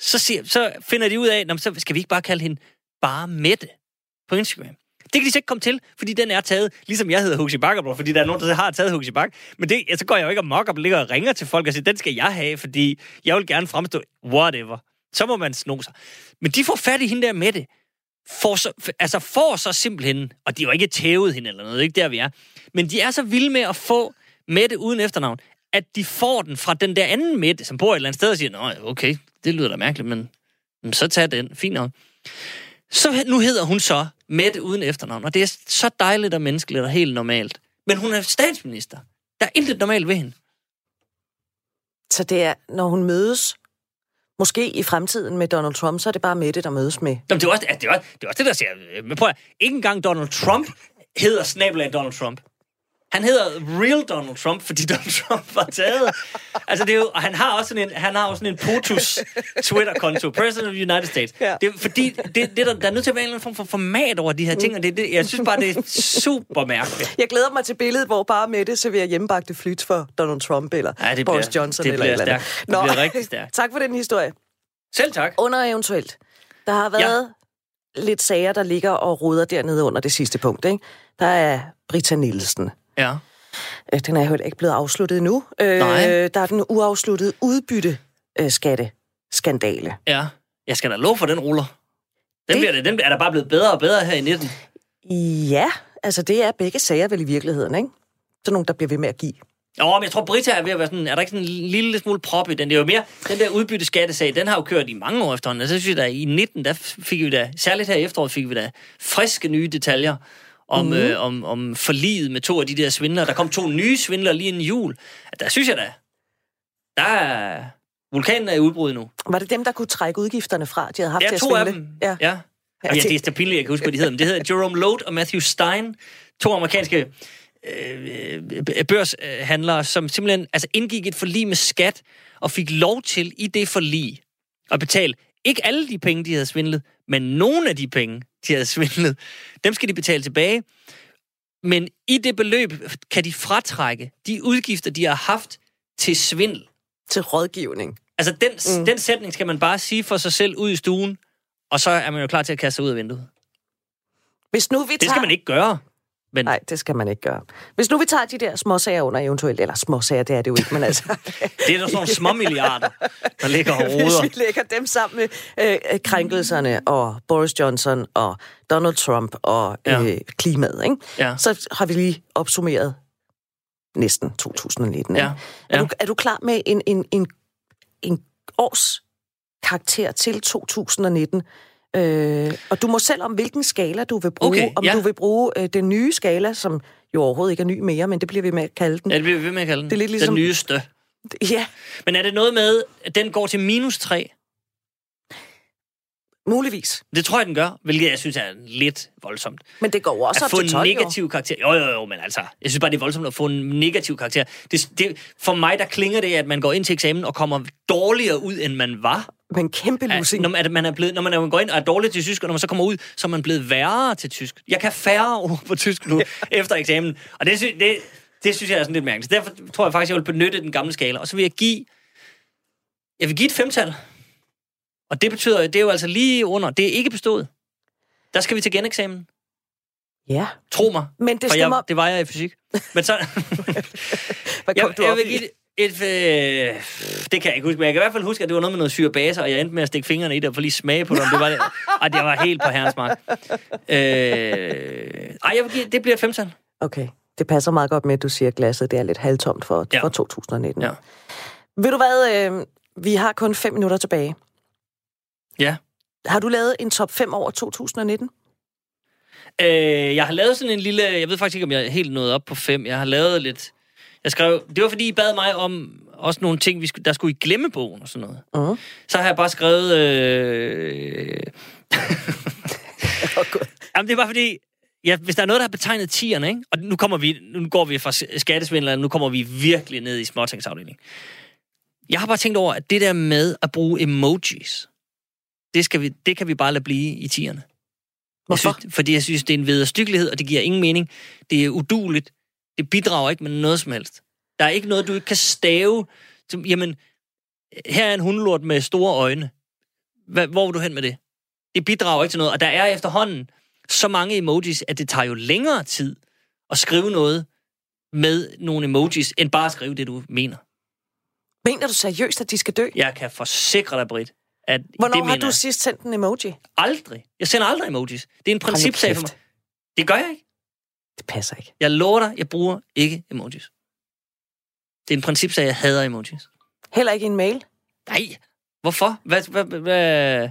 Så, siger, så finder de ud af, "Nå, men så skal vi ikke bare kalde hende bare Mette på Instagram. Det kan de så ikke komme til, fordi den er taget, ligesom jeg hedder Huxi Bakker, fordi der er nogen, der har taget Huxi Bak. Men det, så går jeg jo ikke amok og ligger og ringer til folk og siger, den skal jeg have, fordi jeg vil gerne fremstå whatever. Så må man sno sig. Men de får fat i hende der med det. får så, altså får så simpelthen, og de har jo ikke tævet hende eller noget, ikke der vi er, men de er så vilde med at få Mette uden efternavn, at de får den fra den der anden Mette, som bor et eller andet sted og siger, Nå, okay, det lyder da mærkeligt, men, men så tag den, fint nok. Så nu hedder hun så Mette uden efternavn, og det er så dejligt og menneskeligt og helt normalt. Men hun er statsminister. Der er intet normalt ved hende. Så det er, når hun mødes, måske i fremtiden med Donald Trump, så er det bare Mette, der mødes med. Jamen, det er også det, er, også, det, er også det der siger. Men prøv at, ikke engang Donald Trump hedder snabelag Donald Trump. Han hedder Real Donald Trump, fordi *laughs* Donald Trump var taget. altså, det er jo, og han har også sådan en, han har også sådan en POTUS Twitter-konto, President of the United States. Ja. Det er, fordi det, det der, der er nødt til at være en eller anden form for format over de her ting, og det, det, jeg synes bare, det er super mærkeligt. Jeg glæder mig til billedet, hvor bare Mette serverer hjemmebagte flyt for Donald Trump eller Ja, det Boris bliver- Johnson det eller bliver et eller stærkt. Det bliver rigtig stærkt. *laughs* tak for den historie. Selv tak. Under eventuelt. Der har været ja. lidt sager, der ligger og ruder dernede under det sidste punkt. Ikke? Der er Britta Nielsen. Ja. Øh, Den er jo ikke blevet afsluttet endnu. Øh, Nej. Der er den uafsluttede udbytte øh, skatte skandale. Ja. Jeg skal da love for, den ruller. Den, Det- bliver, det- den er der bare blevet bedre og bedre her i 19. Ja, altså det er begge sager vel i virkeligheden, ikke? Så nogen, der bliver ved med at give. Jo, men jeg tror, Brita er ved at være sådan... Er der ikke sådan en lille smule prop i den? Det er jo mere... Den der udbytteskattesag, den har jo kørt i mange år efterhånden. Og så synes jeg da, i 19, der fik vi da... Særligt her i efteråret fik vi da friske nye detaljer om, mm. øh, om, om forliget med to af de der svindlere. Der kom to nye svindlere lige inden jul. Der synes jeg da... Der er... Vulkanen er i udbrud nu. Var det dem, der kunne trække udgifterne fra, de havde haft Ja, til at to af svindle? dem. Ja. ja. Ja, det er pinligt, jeg kan huske, hvad de hedder. Men det hedder Jerome Load og Matthew Stein. To amerikanske øh, øh, børshandlere, som simpelthen altså, indgik et forlig med skat, og fik lov til i det forlig at betale ikke alle de penge, de havde svindlet, men nogle af de penge, de havde svindlet, dem skal de betale tilbage. Men i det beløb kan de fratrække de udgifter, de har haft til svindel. Til rådgivning. Altså, den, mm. den sætning skal man bare sige for sig selv ud i stuen, og så er man jo klar til at kaste sig ud af vinduet. Hvis nu vi Det tager... skal man ikke gøre. Men Nej, det skal man ikke gøre. Hvis nu vi tager de der småsager under eventuelt, eller småsager, det er det jo ikke, men *laughs* altså... det er der sådan nogle små milliarder, der ligger og *laughs* Hvis roder. vi lægger dem sammen med øh, krænkelserne og Boris Johnson og Donald Trump og øh, Ja. klimaet, ikke? Ja. så har vi lige opsummeret næsten 2019. Ja, ja. Er, du, er du klar med en, en, en, en års karakter til 2019? Øh, og du må selv om, hvilken skala du vil bruge. Okay, om ja. du vil bruge øh, den nye skala, som jo overhovedet ikke er ny mere, men det bliver vi med at kalde den. Ja, det bliver vi med at kalde den. Det er lidt ligesom- Den nyeste. Ja, Men er det noget med, at den går til minus 3? Muligvis. Det tror jeg, den gør, hvilket jeg synes er lidt voldsomt. Men det går også at op få til en 12 jo. negativ karakter. Jo, jo, jo, men altså, jeg synes bare, det er voldsomt at få en negativ karakter. Det, det, for mig, der klinger det, at man går ind til eksamen og kommer dårligere ud, end man var. Men kæmpe At, lussing. når, man, at man er blevet, når man er- går ind og er dårlig til tysk, og når man så kommer ud, så er man blevet værre til tysk. Jeg kan færre ord på tysk nu, *laughs* efter eksamen. Og det, det, det synes jeg er sådan lidt mærkeligt. Derfor tror jeg faktisk, jeg vil benytte den gamle skala. Og så vil jeg give... Jeg vil give et femtal. Og det betyder, det er jo altså lige under. Det er ikke bestået. Der skal vi til geneksamen. Ja, Tro mig. men det stemmer... jeg, det var jeg i fysik. Men så... *laughs* Hvad kom jeg, du jeg op vil i? give det et... Øh, det kan jeg ikke huske, men jeg kan i hvert fald huske, at det var noget med noget syrebaser, og jeg endte med at stikke fingrene i det og få lige smage på det. Det var, *laughs* og det var helt på herrens mark. Øh, ej, jeg vil give, det bliver et femtal. Okay, det passer meget godt med, at du siger, at glasset det er lidt halvtomt for, ja. for 2019. Ja. Ved du hvad, øh, vi har kun fem minutter tilbage. Ja. Har du lavet en top 5 over 2019? Øh, jeg har lavet sådan en lille... Jeg ved faktisk ikke, om jeg er helt nået op på fem. Jeg har lavet lidt... Jeg skrev... Det var, fordi I bad mig om også nogle ting, vi skulle, der skulle i glemmebogen og sådan noget. Uh-huh. Så har jeg bare skrevet... Øh... *laughs* Jamen, det er bare fordi... Ja, hvis der er noget, der har betegnet tierne, ikke? og nu, kommer vi, nu går vi fra skattesvindlerne, nu kommer vi virkelig ned i småtingsafdelingen. Jeg har bare tænkt over, at det der med at bruge emojis, det, skal vi, det kan vi bare lade blive i tierne. Hvorfor? Jeg synes, fordi jeg synes, det er en vederstyggelighed, og det giver ingen mening. Det er uduligt. Det bidrager ikke med noget som helst. Der er ikke noget, du ikke kan stave. Som, jamen, her er en hundelort med store øjne. Hva, hvor vil du hen med det? Det bidrager ikke til noget. Og der er efterhånden så mange emojis, at det tager jo længere tid at skrive noget med nogle emojis, end bare at skrive det, du mener. Mener du seriøst, at de skal dø? Jeg kan forsikre dig, Britt, at Hvornår det har mener du sidst sendt en emoji? Aldrig. Jeg sender aldrig emojis. Det er en principsag for mig. Det gør jeg ikke. Det passer ikke. Jeg lover dig, jeg bruger ikke emojis. Det er en principsag, jeg hader emojis. Heller ikke en mail? Nej. Hvorfor? Hvad, hvad, hvad?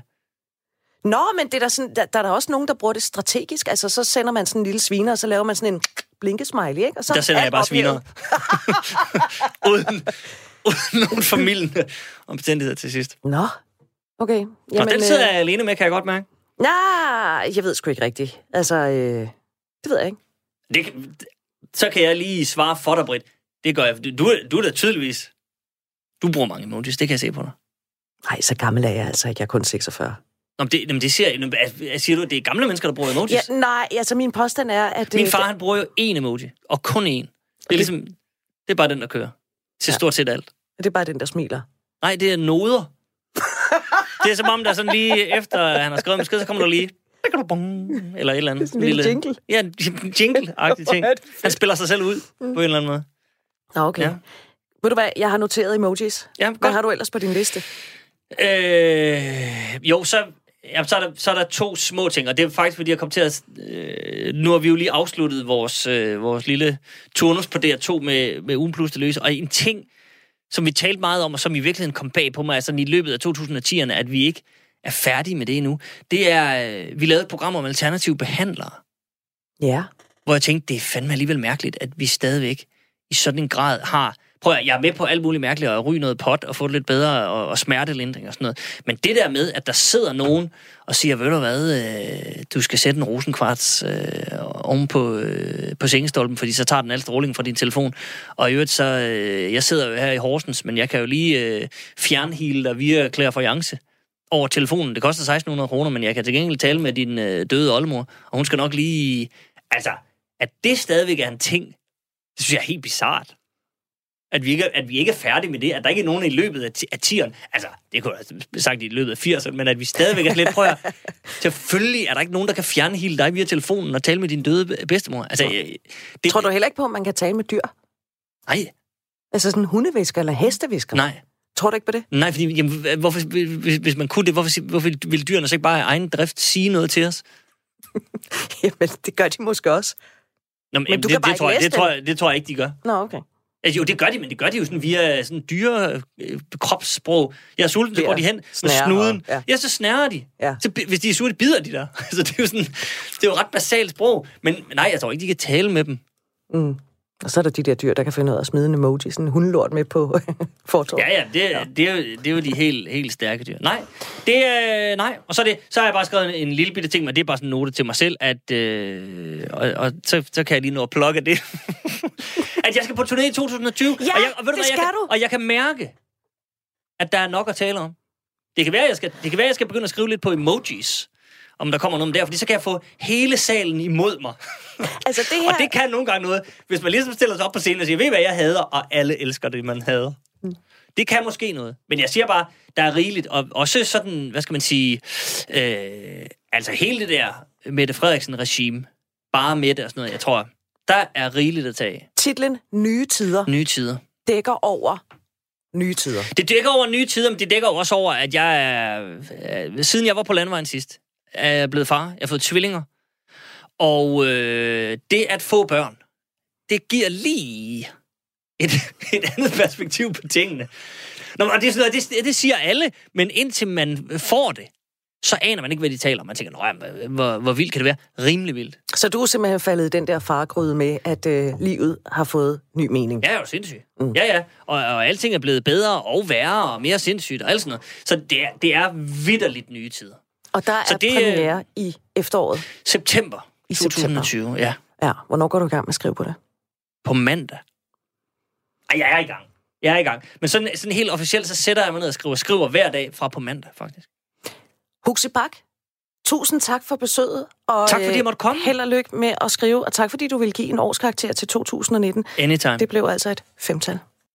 Nå, men det er der, sådan, der, der er der også nogen, der bruger det strategisk. Altså, så sender man sådan en lille sviner, og så laver man sådan en blinkesmiley, ikke? Og så Der sender jeg bare sviner. *laughs* *laughs* uden, uden nogen familien omstændigheder til sidst. Nå, okay. Jamen, Og den sidder øh, jeg alene med, kan jeg godt mærke. Nej, jeg ved sgu ikke rigtigt. Altså, øh, det ved jeg ikke. Det, så kan jeg lige svare for dig, Britt. Det gør jeg. Du, du er da tydeligvis... Du bruger mange emojis, det kan jeg se på dig. Nej, så gammel er jeg altså ikke. Jeg er kun 46. Nå, men det, jamen, det siger, siger du, at det er gamle mennesker, der bruger emojis? Ja, nej, altså min påstand er, at... Min øh, far, han bruger jo én emoji, og kun én. Det er ligesom, det er bare den, der kører. Til Ja. stort set alt. Det er bare den, der smiler. Nej, det er noder. Det er som om, der er sådan lige efter, at han har skrevet en besked, så kommer der lige... Eller et eller andet. En lille jingle. Ja, en jingle-agtig ting. *laughs* Er det. Han spiller sig selv ud på en eller anden måde. Nå, okay. Ja. Ved du hvad, jeg har noteret emojis. Ja, Hvad godt. har du ellers på din liste? Øh, jo, så, ja, så, er der, så er der to små ting, og det er faktisk, fordi jeg kom til at... Øh, nu har vi jo lige afsluttet vores, øh, vores lille turnus på DR2 med, med ugen plus det løse, og en ting, som vi talte meget om, og som i virkeligheden kom bag på mig, altså i løbet af 2010'erne, at vi ikke er færdige med det endnu, det er, øh, vi lavede et program om alternative behandlere, Ja. hvor jeg tænkte, det er fandme alligevel mærkeligt, at vi stadigvæk i sådan en grad har... Prøv at, jeg er med på alt muligt mærkeligt, og ryge noget pot og få det lidt bedre, og, og smertelindring og sådan noget. Men det der med, at der sidder nogen og siger, ved du hvad, øh, du skal sætte en rosenkvarts øh, oven på, øh, på sengestolpen, fordi så tager den al strålingen fra din telefon. Og i øvrigt så, øh, jeg sidder jo her i Horsens, men jeg kan jo lige øh, fjernhile dig via clairvoyance over telefonen. Det koster 1600 kroner, men jeg kan til gengæld tale med din øh, døde oldemor, og hun skal nok lige... Altså, at det stadigvæk er en ting, det synes jeg er helt bizart. At vi, ikke, at vi ikke er færdige med det, at der ikke er nogen i løbet af, ti- af tieren, altså, det kunne jeg have sagt i løbet af 80'erne, men at vi stadigvæk er lidt, prøv at, *laughs* selvfølgelig er der ikke nogen, der kan fjerne hele dig via telefonen og tale med din døde bedstemor. Altså, øh, det, Tror du heller ikke på, at man kan tale med dyr? Nej, Altså sådan hundevisker eller hestevisker? nej. Tror du ikke på det? Nej, fordi, jamen, hvorfor, hvis, hvis man kunne det, hvorfor, hvorfor vil dyrene så ikke bare af egen drift sige noget til os? *laughs* Jamen, det gør de måske også. Nå, Men du det, kan bare det, tror ikke jeg, det, tror jeg, det tror jeg ikke, de gør. Nå, okay. Altså, jo, det gør de, men det gør de jo sådan via sådan dyre øh, kropssprog. Jeg er sulten, så går de hen med snuden. ja. ja. så snærer de. Ja. Så, hvis de er sure, bider de der. *laughs* Så det er jo sådan, det er jo ret basalt sprog. Men nej, jeg tror ikke, de kan tale med dem. Mm. Og så er der de der dyr, der kan finde ud af at smide en emoji, sådan en hundelort med på *laughs* fortorvet. Ja, ja, det, ja. Det, er, jo, det er jo de helt, helt stærke dyr. Nej, det er, nej. Og så, er det, så har jeg bare skrevet en, en lille bitte ting, men det er bare sådan en note til mig selv, at, øh, og, og så, så kan jeg lige nå at plukke det. *laughs* at jeg skal på turné i 2020. Ja, og jeg, og ved det hvad, skal jeg kan, du. Og jeg kan mærke, at der er nok at tale om. Det kan være, jeg skal, det kan være, jeg skal begynde at skrive lidt på emojis, om der kommer noget der, fordi så kan jeg få hele salen imod mig. *laughs* Altså, det *laughs* Og her... det kan nogle gange noget, hvis man ligesom stiller sig op på scenen og siger, ved I hvad jeg hader, og alle elsker det, man hader. Mm. Det kan måske noget. Men jeg siger bare, der er rigeligt, og også sådan, hvad skal man sige, øh, altså hele det der Mette Frederiksen-regime, bare med det og sådan noget, jeg tror, der er rigeligt at tage. Titlen Nye Tider Nye tider. dækker over nye tider. Det dækker over nye tider, men det dækker også over, at jeg er, øh, siden jeg var på landvejen sidst, er jeg blevet far. Jeg har fået tvillinger. Og øh, det at få børn, det giver lige et, *laughs* et andet perspektiv på tingene. Nå, men det, er sådan noget, det, det siger alle, men indtil man får det, så aner man ikke, hvad de taler om. Man tænker, Nå, hvor, hvor vildt kan det være? Rimelig vildt. Så du er simpelthen faldet i den der fargryde med, at øh, livet har fået ny mening? Ja, det er jo sindssygt. Mm. Ja, ja. Og, og alting er blevet bedre og værre og mere sindssygt og alt sådan noget. Så det er, det er vidderligt nye tider. Og der Så er det, øh, premiere i efteråret. September I 2020, ja. Ja, hvornår går du i gang med at skrive på det? På mandag. Ej, jeg er i gang. Jeg er i gang. Men sådan, sådan helt officielt, så sætter jeg mig ned og skriver. Skriver hver dag fra på mandag, faktisk. Huxi Bak, tusind tak for besøget. Og, Tak, fordi jeg måtte komme. øh, Held og lykke med at skrive, og tak fordi du vil give en årskarakter til 2019. Anytime. Det blev altså et femtal.